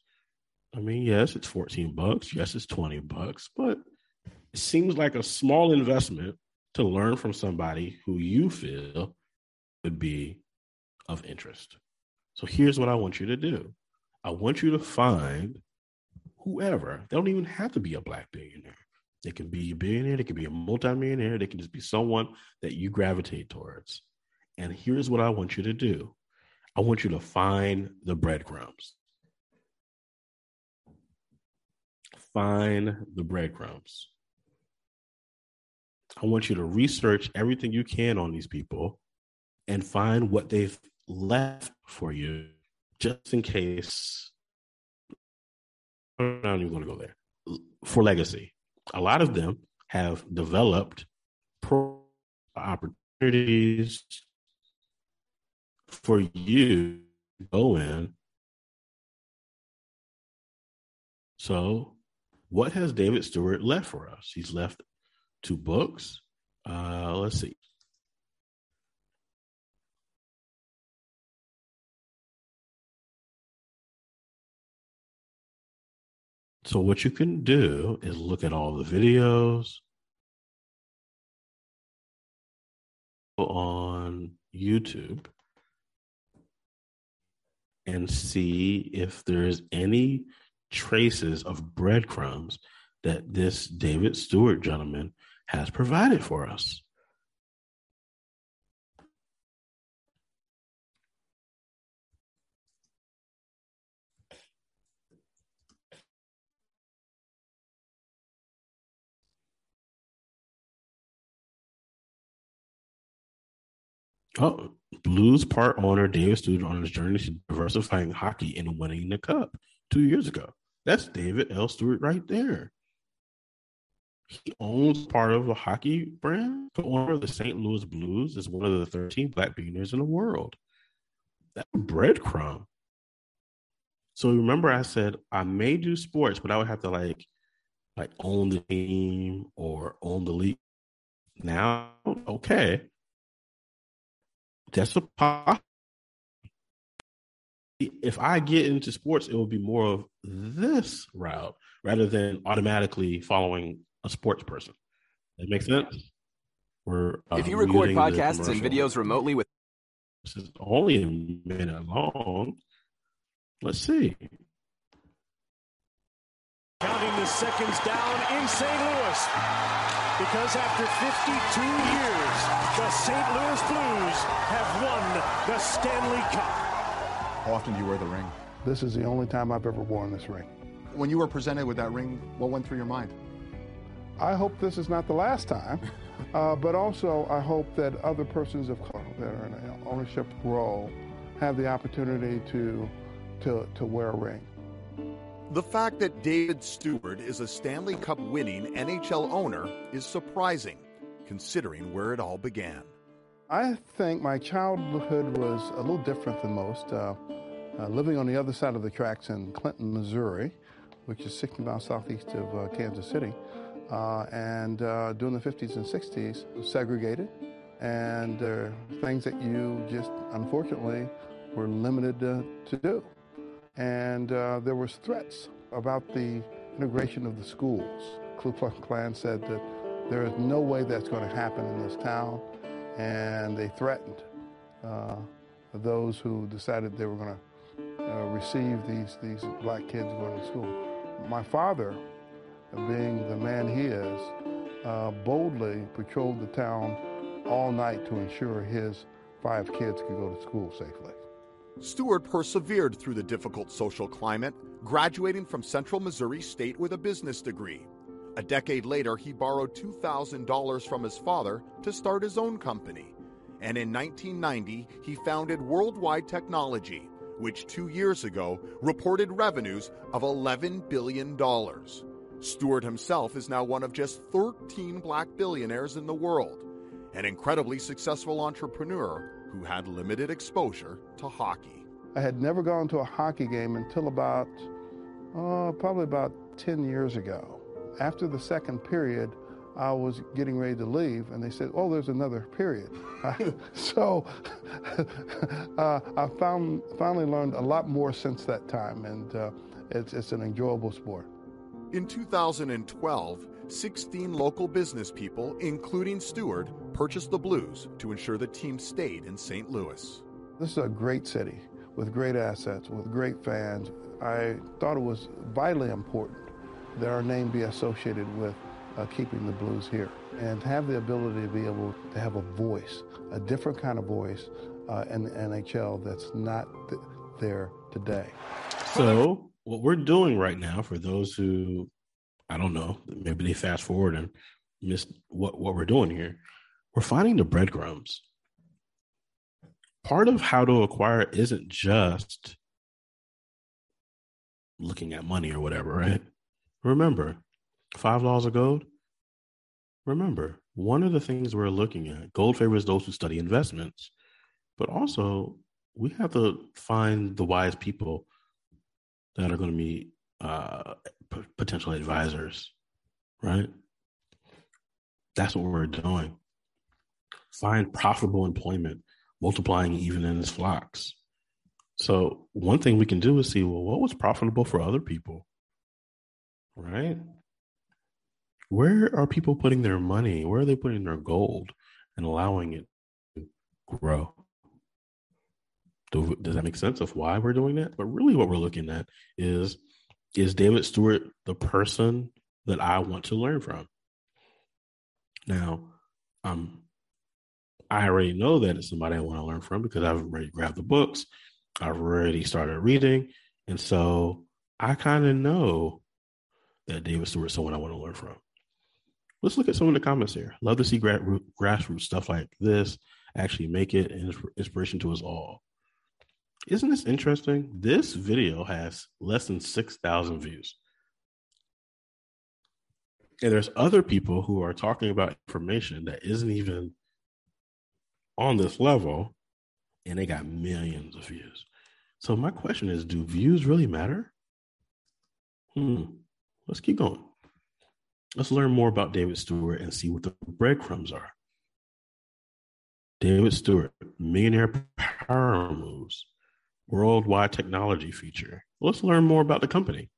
I mean, yes, it's 14 bucks. Yes, it's 20 bucks, but it seems like a small investment to learn from somebody who you feel would be of interest. So here's what I want you to do I want you to find whoever, they don't even have to be a black billionaire. They can be a billionaire, they can be a multimillionaire, they can just be someone that you gravitate towards. And here's what I want you to do I want you to find the breadcrumbs. Find the breadcrumbs. I want you to research everything you can on these people and find what they've left for you just in case. I'm not even going to go there. For legacy, a lot of them have developed pro opportunities for you to go in. So, what has David Steward left for us? He's left two books. Uh, let's see. So, what you can do is look at all the videos on YouTube and see if there's any traces of breadcrumbs that this David Steward gentleman has provided for us. Oh, Blues part owner David Steward on his journey to diversifying hockey and winning the cup two years ago. That's David L. Steward right there. He owns part of a hockey brand. The owner of the St. Louis Blues is one of the 13 black billionaires in the world. That breadcrumb. So remember, I said I may do sports, but I would have to like, like own the team or own the league. Now, okay, that's a possibility. If I get into sports, it will be more of this route rather than automatically following a sports person. That makes sense. We're uh, if you record podcasts and videos remotely with this is only a minute long. Let's see. Counting the seconds down in St. Louis. Because after 52 years, the St. Louis Blues have won the Stanley Cup. How often do you wear the ring? This is the only time I've ever worn this ring. When you were presented with that ring, what went through your mind? I hope this is not the last time, <laughs> uh, but also I hope that other persons of color that are in an ownership role have the opportunity to, to, to wear a ring. The fact that David Steward is a Stanley Cup winning NHL owner is surprising, considering where it all began. I think my childhood was a little different than most. Uh, uh, living on the other side of the tracks in Clinton, Missouri, which is 60 miles southeast of uh, Kansas City, uh, and uh, during the 50s and 60s, segregated, and things that you just unfortunately were limited to do. And uh, there was threats about the integration of the schools. Ku Klux Klan said that there is no way that's going to happen in this town, and they threatened uh, those who decided they were going to uh, receive these, these black kids going to school. My father, being the man he is, uh, boldly patrolled the town all night to ensure his five kids could go to school safely. Steward persevered through the difficult social climate, graduating from Central Missouri State with a business degree. A decade later, he borrowed $2,000 from his father to start his own company. And in 1990, he founded Worldwide Technology, which two years ago reported revenues of $11 billion. Steward himself is now one of just 13 black billionaires in the world, an incredibly successful entrepreneur who had limited exposure to hockey. I had never gone to a hockey game until about, uh, probably about 10 years ago after the second period, I was getting ready to leave, and they said, "Oh, there's another period." <laughs> so <laughs> uh, I found finally learned a lot more since that time, and uh, it's, it's an enjoyable sport. In 2012, 16 local business people, including Steward, purchased the Blues to ensure the team stayed in St. Louis. This is a great city with great assets, with great fans. I thought it was vitally important that our name be associated with uh, keeping the blues here and have the ability to be able to have a voice, a different kind of voice uh, in the NHL that's not th- there today. So, what we're doing right now, for those who, I don't know, maybe they fast forward and missed what, what we're doing here, we're finding the breadcrumbs. Part of how to acquire isn't just looking at money or whatever, right? Remember, five laws of gold. Remember, one of the things we're looking at, gold favors those who study investments, but also we have to find the wise people that are going to be uh, p- potential advisors, right? That's what we're doing. Find profitable employment, multiplying even in its flocks. So, one thing we can do is see, well, what was profitable for other people? right? Where are people putting their money? Where are they putting their gold and allowing it to grow? Do, does that make sense of why we're doing that? But really, what we're looking at is is David Steward the person that I want to learn from? Now, um, I already know that it's somebody I want to learn from because I've already grabbed the books, I've already started reading, and so I kind of know that David Steward is someone I want to learn from. Let's look at some of the comments here. Love to see grassroots stuff like this actually make it an inspiration to us all. Isn't this interesting? This video has less than 6,000 views. And there's other people who are talking about information that isn't even on this level, and they got millions of views. So my question is, do views really matter? Hmm. Let's keep going. Let's learn more about David Steward and see what the breadcrumbs are. David Steward, Millionaire Power Moves, Worldwide Technology Feature. Let's learn more about the company.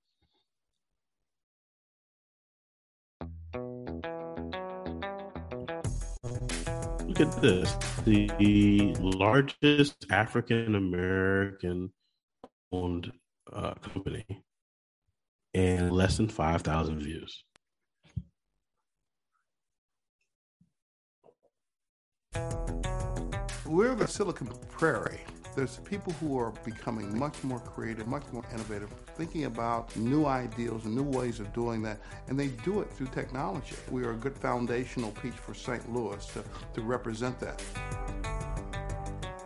Look at this the largest African American owned uh, company and less than 5,000 views. We're the Silicon Prairie. There's people who are becoming much more creative, much more innovative, thinking about new ideals and new ways of doing that, and they do it through technology. We are a good foundational piece for St. Louis to, to represent that.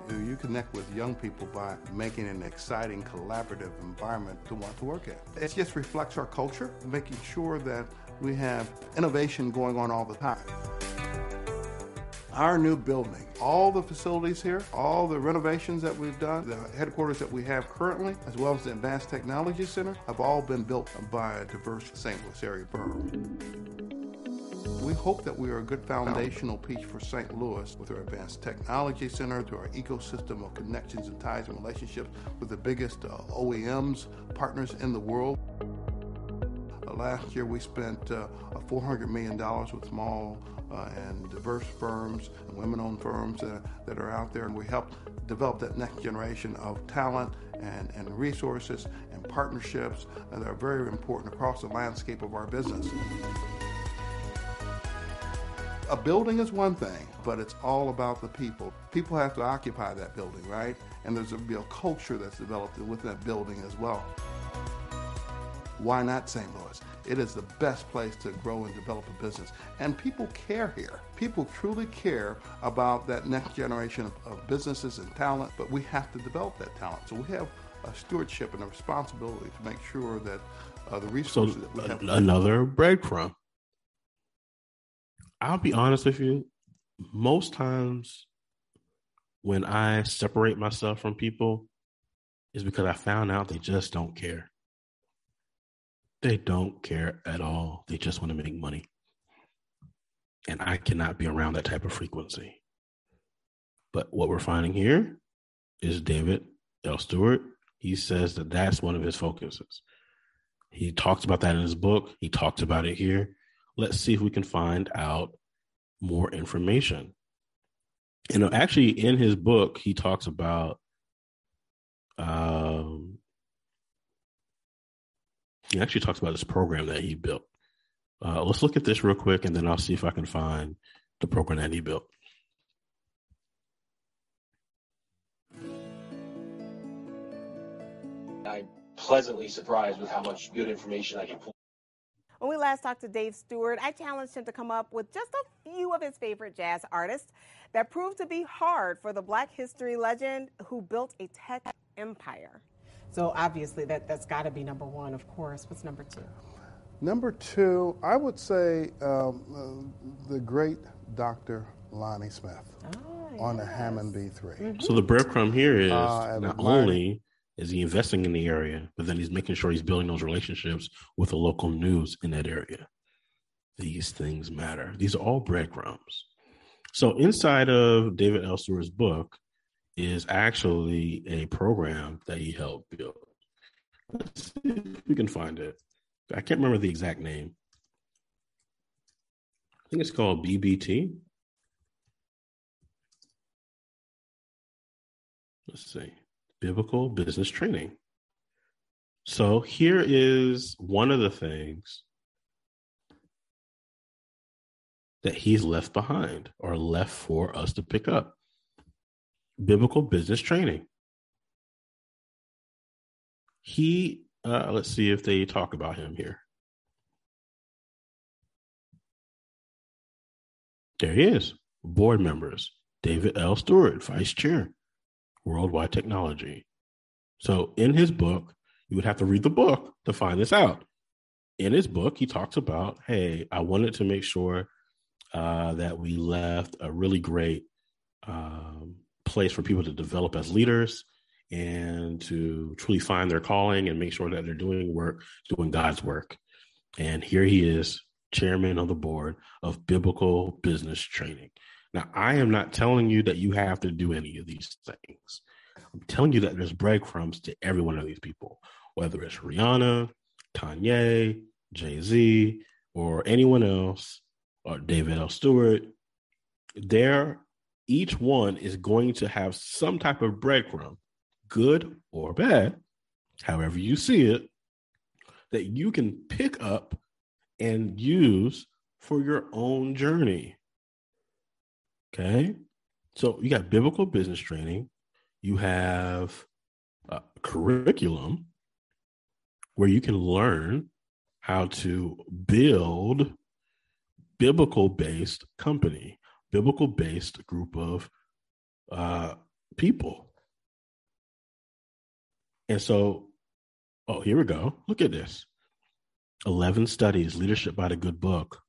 You connect with young people by making an exciting, collaborative environment to want to work in. It just reflects our culture, making sure that we have innovation going on all the time. Our new building, all the facilities here, all the renovations that we've done, the headquarters that we have currently, as well as the Advanced Technology Center, have all been built by a diverse St. Louis area firm. We hope that we are a good foundational piece for St. Louis with our Advanced Technology Center, through our ecosystem of connections and ties and relationships with the biggest uh, OEMs, partners in the world. Last year, we spent uh, $400 million with small uh, and diverse firms and women-owned firms that are out there, and we helped develop that next generation of talent and, and resources and partnerships that are very important across the landscape of our business. A building is one thing, but it's all about the people. People have to occupy that building, right? And there's a real culture that's developed within that building as well. Why not St. Louis? It is the best place to grow and develop a business. And people care here. People truly care about that next generation of, of businesses and talent, but we have to develop that talent. So we have a stewardship and a responsibility to make sure that uh, the resources so, that we have. Another breadcrumb. I'll be honest with you. Most times when I separate myself from people is because I found out they just don't care. They don't care at all. They just want to make money. And I cannot be around that type of frequency. But what we're finding here is David L. Steward. He says that that's one of his focuses. He talks about that in his book. He talks about it here. Let's see if we can find out more information. Know, actually, in his book, he talks about um, he actually talks about this program that he built. Uh, let's look at this real quick, and then I'll see if I can find the program that he built. I'm pleasantly surprised with how much good information I can pull. When we last talked to Dave Steward, I challenged him to come up with just a few of his favorite jazz artists that proved to be hard for the black history legend who built a tech empire. So obviously that, that's got to be number one, of course. What's number two? Number two, I would say um, uh, the great Dr. Lonnie Smith oh, on yes. the Hammond B3. Mm-hmm. So the breadcrumb here is uh, not only is he investing in the area, but then he's making sure he's building those relationships with the local news in that area. These things matter. These are all breadcrumbs. So inside of David L. Steward's book, is actually a program that he helped build. Let's see if we can find it. I can't remember the exact name. I think it's called BBT. Let's see. Biblical Business Training. So here is one of the things that he's left behind or left for us to pick up biblical business training. He, uh, let's see if they talk about him here. There he is. Board members David L. Steward, Vice Chair, Worldwide Technology. So in his book, you would have to read the book to find this out. In his book, he talks about hey, I wanted to make sure uh, that we left a really great um, place for people to develop as leaders and to truly find their calling and make sure that they're doing work, doing God's work. And here he is, chairman of the board of biblical business training. Now, I am not telling you that you have to do any of these things. I'm telling you that there's breadcrumbs to every one of these people, whether it's Rihanna, Kanye, Jay Z, or anyone else, or David L. Steward. There each one is going to have some type of breadcrumb, good or bad, however you see it, that you can pick up and use for your own journey. Okay. So you got biblical business training, you have a curriculum where you can learn how to build biblical based company biblical based group of uh, people. And so, oh, here we go. Look at this 11 studies, leadership by the good book,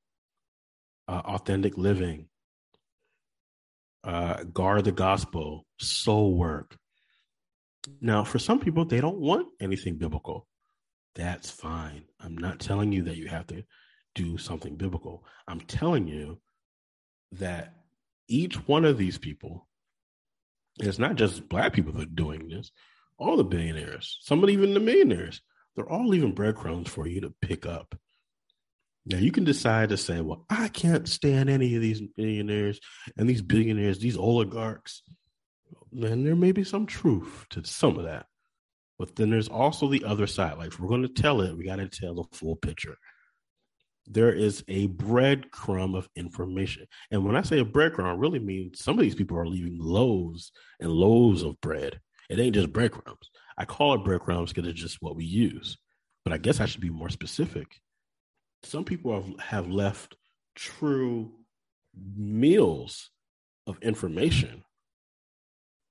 uh, authentic living, uh, guard the gospel, soul work. Now, for some people, they don't want anything biblical. That's fine. I'm not telling you that you have to do something biblical. I'm telling you that each one of these people, it's not just black people that are doing this, all the billionaires, some of even the millionaires, they're all leaving breadcrumbs for you to pick up. Now you can decide to say, well, I can't stand any of these millionaires and these billionaires, these oligarchs. And there may be some truth to some of that. But then there's also the other side. Like if we're going to tell it, we got to tell the full picture. There is a breadcrumb of information. And when I say a breadcrumb, I really mean some of these people are leaving loaves and loaves of bread. It ain't just breadcrumbs. I call it breadcrumbs because it's just what we use. But I guess I should be more specific. Some people have, have left true meals of information.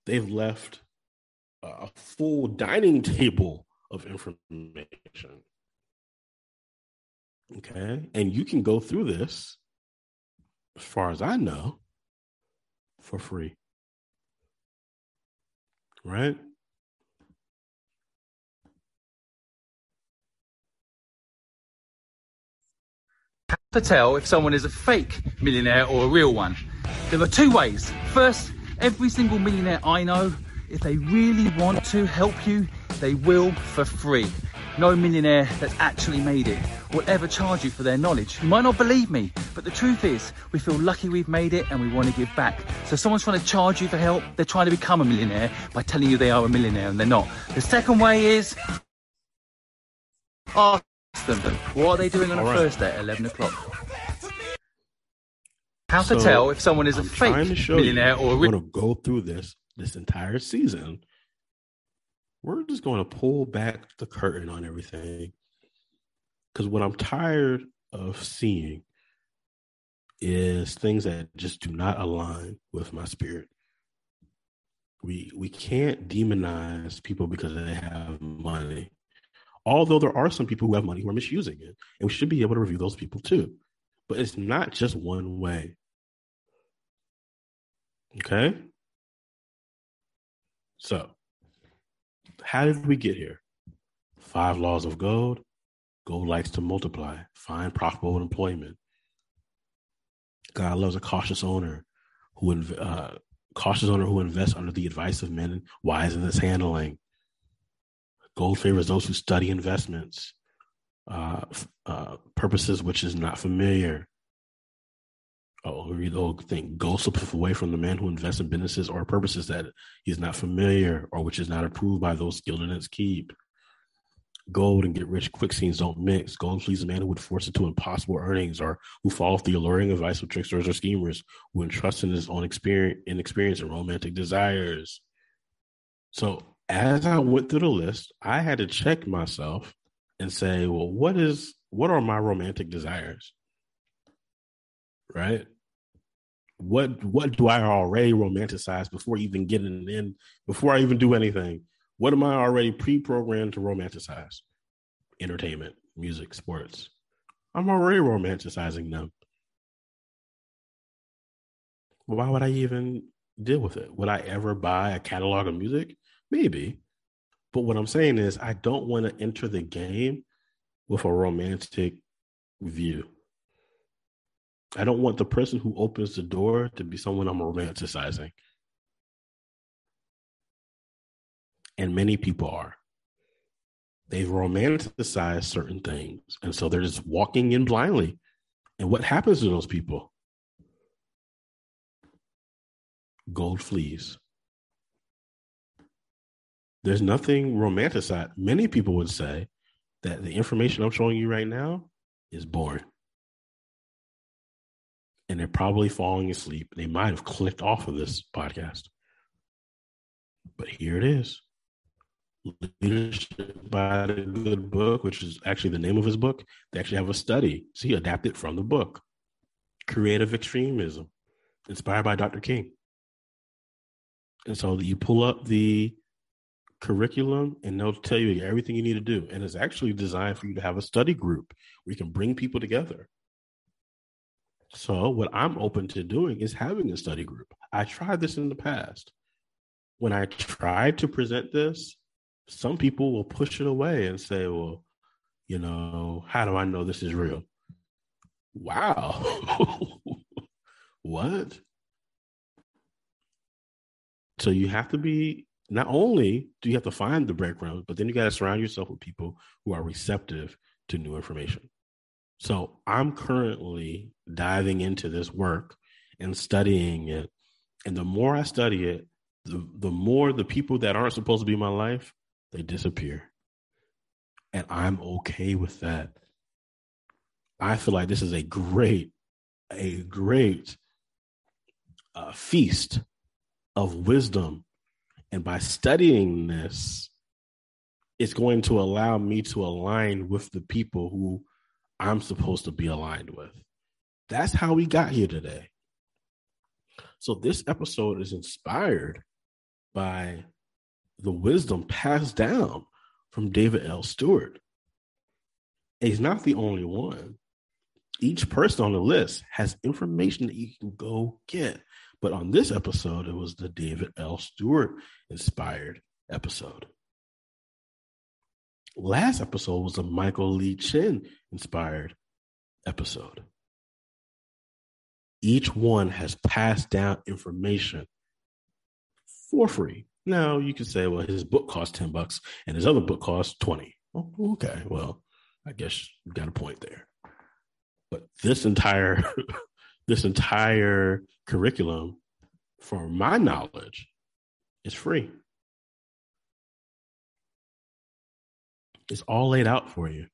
They've left a full dining table of information. Okay. And you can go through this, as far as I know, for free. Right? How to tell if someone is a fake millionaire or a real one. There are two ways. First, every single millionaire I know if they really want to help you, they will for free. No millionaire that's actually made it will ever charge you for their knowledge. You might not believe me, but the truth is, we feel lucky we've made it and we want to give back. So someone's trying to charge you for help, they're trying to become a millionaire by telling you they are a millionaire and they're not. The second way is ask them, what are they doing on All a right. Thursday at 11 o'clock? How so to tell if someone is I'm a fake millionaire you, or a real... going to go through this this entire season, we're just going to pull back the curtain on everything. Because what I'm tired of seeing is things that just do not align with my spirit. We we can't demonize people because they have money. Although there are some people who have money who are misusing it, and we should be able to review those people too. But it's not just one way. Okay? So, how did we get here? Five laws of gold. Gold likes to multiply. Find profitable employment. God loves a cautious owner who uh, cautious owner who invests under the advice of men wise in his handling. Gold favors those who study investments, uh, uh, purposes which is not familiar, oh, whole thing. Go slip away from the man who invests in businesses or purposes that he is not familiar or which is not approved by those skilled in its keep. Gold and get rich quick schemes don't mix. Gold a man who would force it to impossible earnings or who follows the alluring advice of tricksters or schemers who entrust in his own experience, inexperience and romantic desires. So as I went through the list, I had to check myself and say, well, what is what are my romantic desires? Right? What what do I already romanticize before even getting in before I even do anything? What am I already pre-programmed to romanticize? Entertainment, music, sports. I'm already romanticizing them. Why would I even deal with it? Would I ever buy a catalog of music? Maybe. But what I'm saying is I don't want to enter the game with a romantic view. I don't want the person who opens the door to be someone I'm romanticizing. And many people are. They've romanticized certain things. And so they're just walking in blindly. And what happens to those people? Gold flees. There's nothing romanticized. Many people would say that the information I'm showing you right now is boring and they're probably falling asleep. They might have clicked off of this podcast. But here it is. Leadership by the Good Book, which is actually the name of his book. They actually have a study. See, adapted from the book. Creative Extremism, inspired by Dr. King. And so you pull up the curriculum and they'll tell you everything you need to do. And it's actually designed for you to have a study group where you can bring people together so, what I'm open to doing is having a study group. I tried this in the past. When I tried to present this, some people will push it away and say, well, you know, how do I know this is real? Wow. <laughs> what? So you have to be not only do you have to find the breadcrumbs, but then you got to surround yourself with people who are receptive to new information. So I'm currently diving into this work and studying it. And the more I study it, the, the more the people that aren't supposed to be in my life, they disappear. And I'm okay with that. I feel like this is a great, a great uh, feast of wisdom. And by studying this, it's going to allow me to align with the people who I'm supposed to be aligned with. That's how we got here today. So, this episode is inspired by the wisdom passed down from David L. Steward. And he's not the only one. Each person on the list has information that you can go get. But on this episode, it was the David L. Steward inspired episode. Last episode was a Michael Lee Chin inspired episode. Each one has passed down information for free. Now you can say, well, his book cost 10 bucks and his other book cost 20. Oh, okay, well, I guess you got a point there. But this entire <laughs> this entire curriculum, for my knowledge, is free. It's all laid out for you.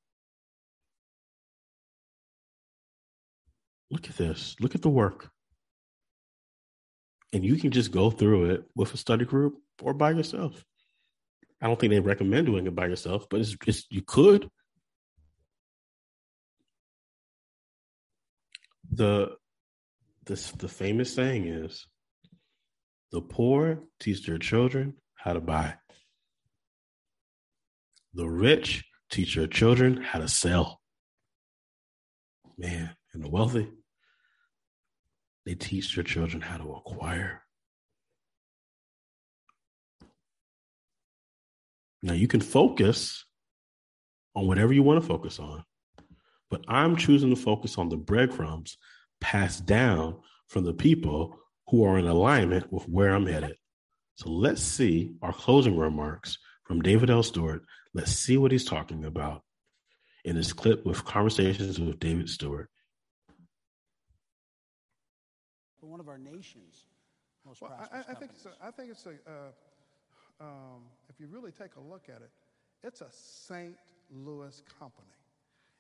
Look at this. Look at the work. And you can just go through it with a study group or by yourself. I don't think they recommend doing it by yourself, but it's, just you could. The this the famous saying is the poor teach their children how to buy. The rich teach their children how to sell. Man, and the wealthy, they teach their children how to acquire. Now you can focus on whatever you want to focus on, but I'm choosing to focus on the breadcrumbs passed down from the people who are in alignment with where I'm headed. So let's see our closing remarks from David L. Steward Let's see what he's talking about in this clip with conversations with David Steward. One of our nation's most well, prosperous I, I think it's a, I think it's a, uh, um, if you really take a look at it, it's a St. Louis company,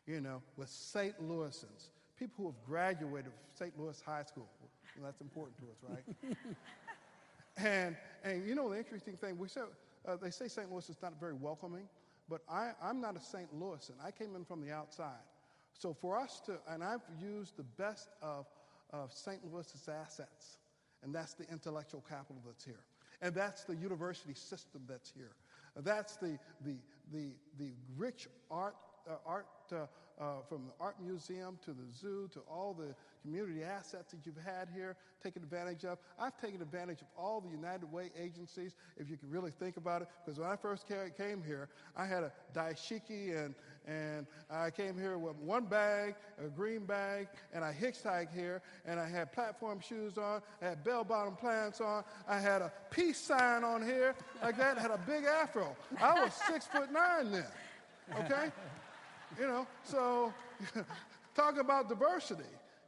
you know, with St. Louisans, people who have graduated from St. Louis High School. Well, that's important to us, right? <laughs> and, and you know, the interesting thing, we said, uh, they say St. Louis is not very welcoming, but I, I'm not a St. Louisan. I came in from the outside. So for us to, and I've used the best of, of St. Louis's assets, and that's the intellectual capital that's here. And that's the university system that's here. That's the, the, the, the rich art, uh, art uh, uh, from the art museum to the zoo to all the community assets that you've had here, taken advantage of. I've taken advantage of all the United Way agencies, if you can really think about it, because when I first came here, I had a dashiki and, and I came here with one bag, a green bag, and I hitchhiked here, and I had platform shoes on, I had bell-bottom pants on, I had a peace sign on here, like that, I had a big afro. I was six foot nine then, okay? You know, so <laughs> talk about diversity,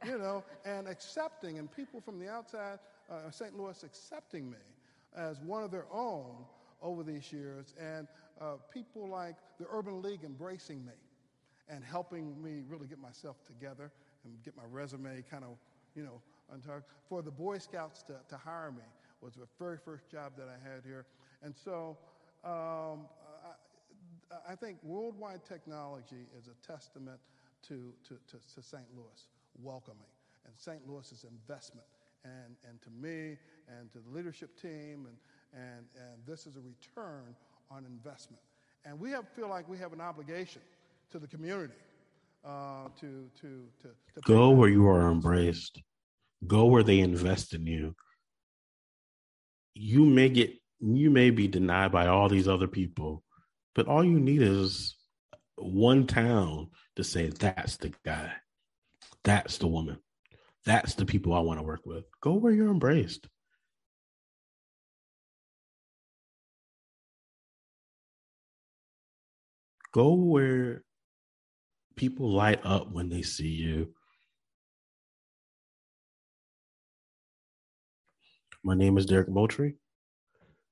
you know, and accepting, and people from the outside, uh, St. Louis accepting me as one of their own over these years, and uh, people like the Urban League embracing me and helping me really get myself together and get my resume kind of, you know. For the Boy Scouts to, to hire me was the very first job that I had here. And so um, I think worldwide technology is a testament to, to, to, to St. Louis welcoming and St. Louis's investment. And, and to me and to the leadership team, and, and, and this is a return on investment. And we have, feel like we have an obligation to the community uh, to, to, to, to go where you are embraced, go where they invest in you. You may get, you may be denied by all these other people, but all you need is one town to say that's the guy. That's the woman. That's the people I want to work with. Go where you're embraced. Go where people light up when they see you. My name is Derek Moultrie.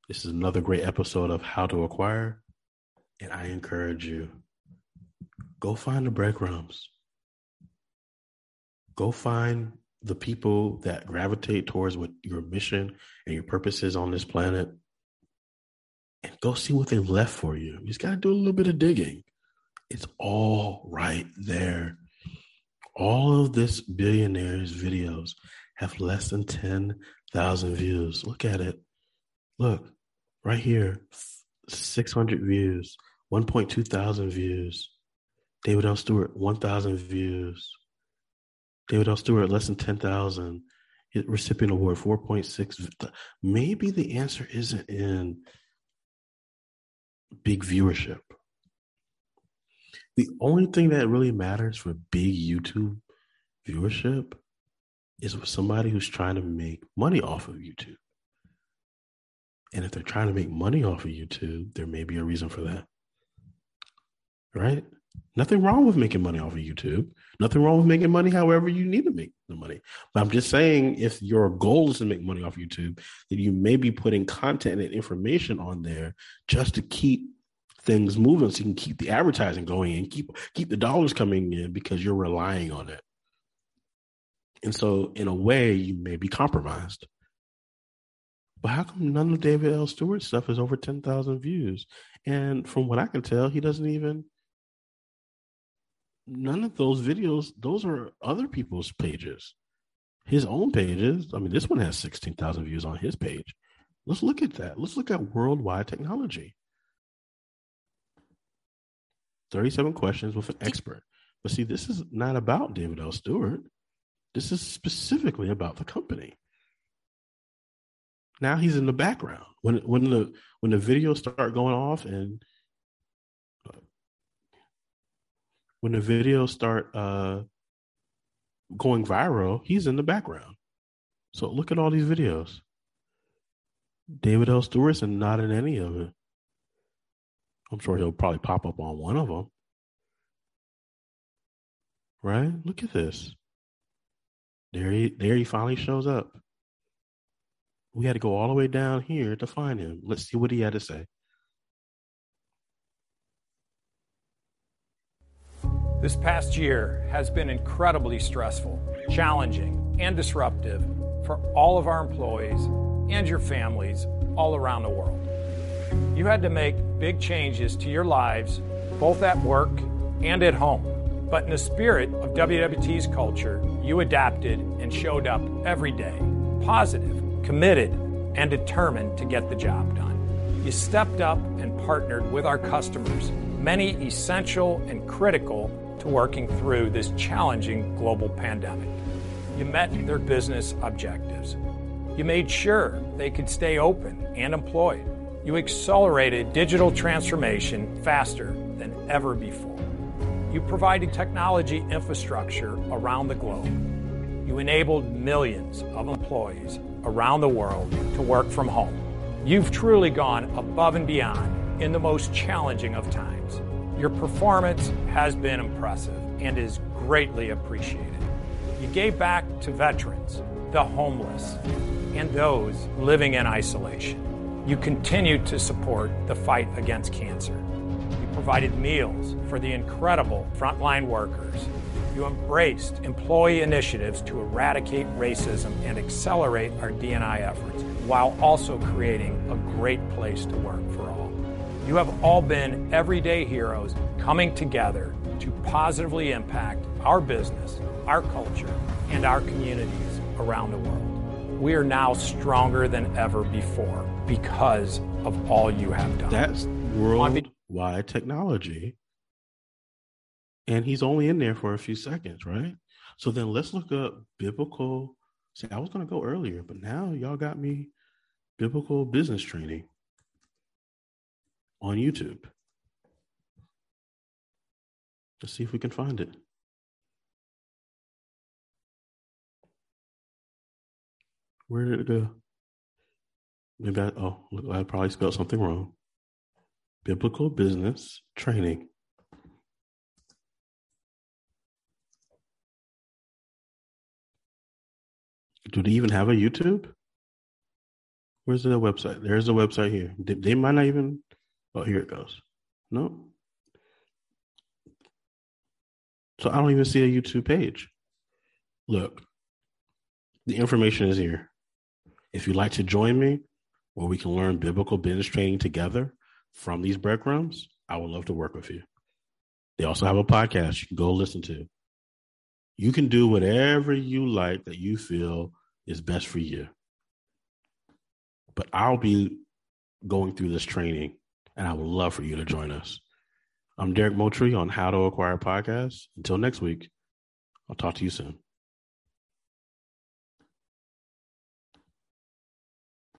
This is another great episode of How to Acquire. And I encourage you go find the breadcrumbs. Go find the people that gravitate towards what your mission and your purpose is on this planet and go see what they left for you. You just got to do a little bit of digging. It's all right there. All of this billionaires' videos have less than 10,000 views. Look at it. Look, right here 600 views, 1.2 thousand views. David L. Steward, 1,000 views. David L. Steward, less than 10,000. Recipient award, 4.6. Maybe the answer isn't in big viewership. The only thing that really matters for big YouTube viewership is with somebody who's trying to make money off of YouTube. And if they're trying to make money off of YouTube, there may be a reason for that. Right? Nothing wrong with making money off of YouTube. Nothing wrong with making money however you need to make the money. But I'm just saying, if your goal is to make money off YouTube, then you may be putting content and information on there just to keep things moving so you can keep the advertising going and keep keep the dollars coming in because you're relying on it. And so in a way you may be compromised. But how come none of David L. Steward's stuff is over 10,000 views? And from what I can tell, he doesn't even none of those videos, those are other people's pages. His own pages. I mean, this one has 16,000 views on his page. Let's look at that. Let's look at worldwide technology. 37 questions with an expert. But see, this is not about David L. Steward. This is specifically about the company. Now he's in the background. When when the when the videos start going off and when the videos start uh, going viral, he's in the background. So look at all these videos. David L. Steward's and not in any of it. I'm sure he'll probably pop up on one of them. Right? Look at this. There he there he finally shows up. We had to go all the way down here to find him. Let's see what he had to say. This past year has been incredibly stressful, challenging, and disruptive for all of our employees and your families all around the world. You had to make big changes to your lives, both at work and at home. But in the spirit of WWT's culture, you adapted and showed up every day, positive, committed, and determined to get the job done. You stepped up and partnered with our customers, many essential and critical to working through this challenging global pandemic. You met their business objectives. You made sure they could stay open and employed. You accelerated digital transformation faster than ever before. You provided technology infrastructure around the globe. You enabled millions of employees around the world to work from home. You've truly gone above and beyond in the most challenging of times. Your performance has been impressive and is greatly appreciated. You gave back to veterans, the homeless, and those living in isolation. You continued to support the fight against cancer. You provided meals for the incredible frontline workers. You embraced employee initiatives to eradicate racism and accelerate our D&I efforts while also creating a great place to work for all. You have all been everyday heroes coming together to positively impact our business, our culture, and our communities around the world. We are now stronger than ever before because of all you have done. That's worldwide technology. And he's only in there for a few seconds, right? So then let's look up biblical. See, I was going to go earlier, but now y'all got me biblical business training on YouTube. Let's see if we can find it. Where did it go? Maybe I, oh, I probably spelled something wrong. Biblical business training. Do they even have a YouTube? Where's the website? There's a website here. They might not even Oh, here it goes. No. So I don't even see a YouTube page. Look, the information is here. If you'd like to join me, where we can learn biblical business training together from these breadcrumbs, I would love to work with you. They also have a podcast you can go listen to. You can do whatever you like that you feel is best for you. But I'll be going through this training and I would love for you to join us. I'm Derek Moultrie on How to Acquire Podcasts. Until next week, I'll talk to you soon.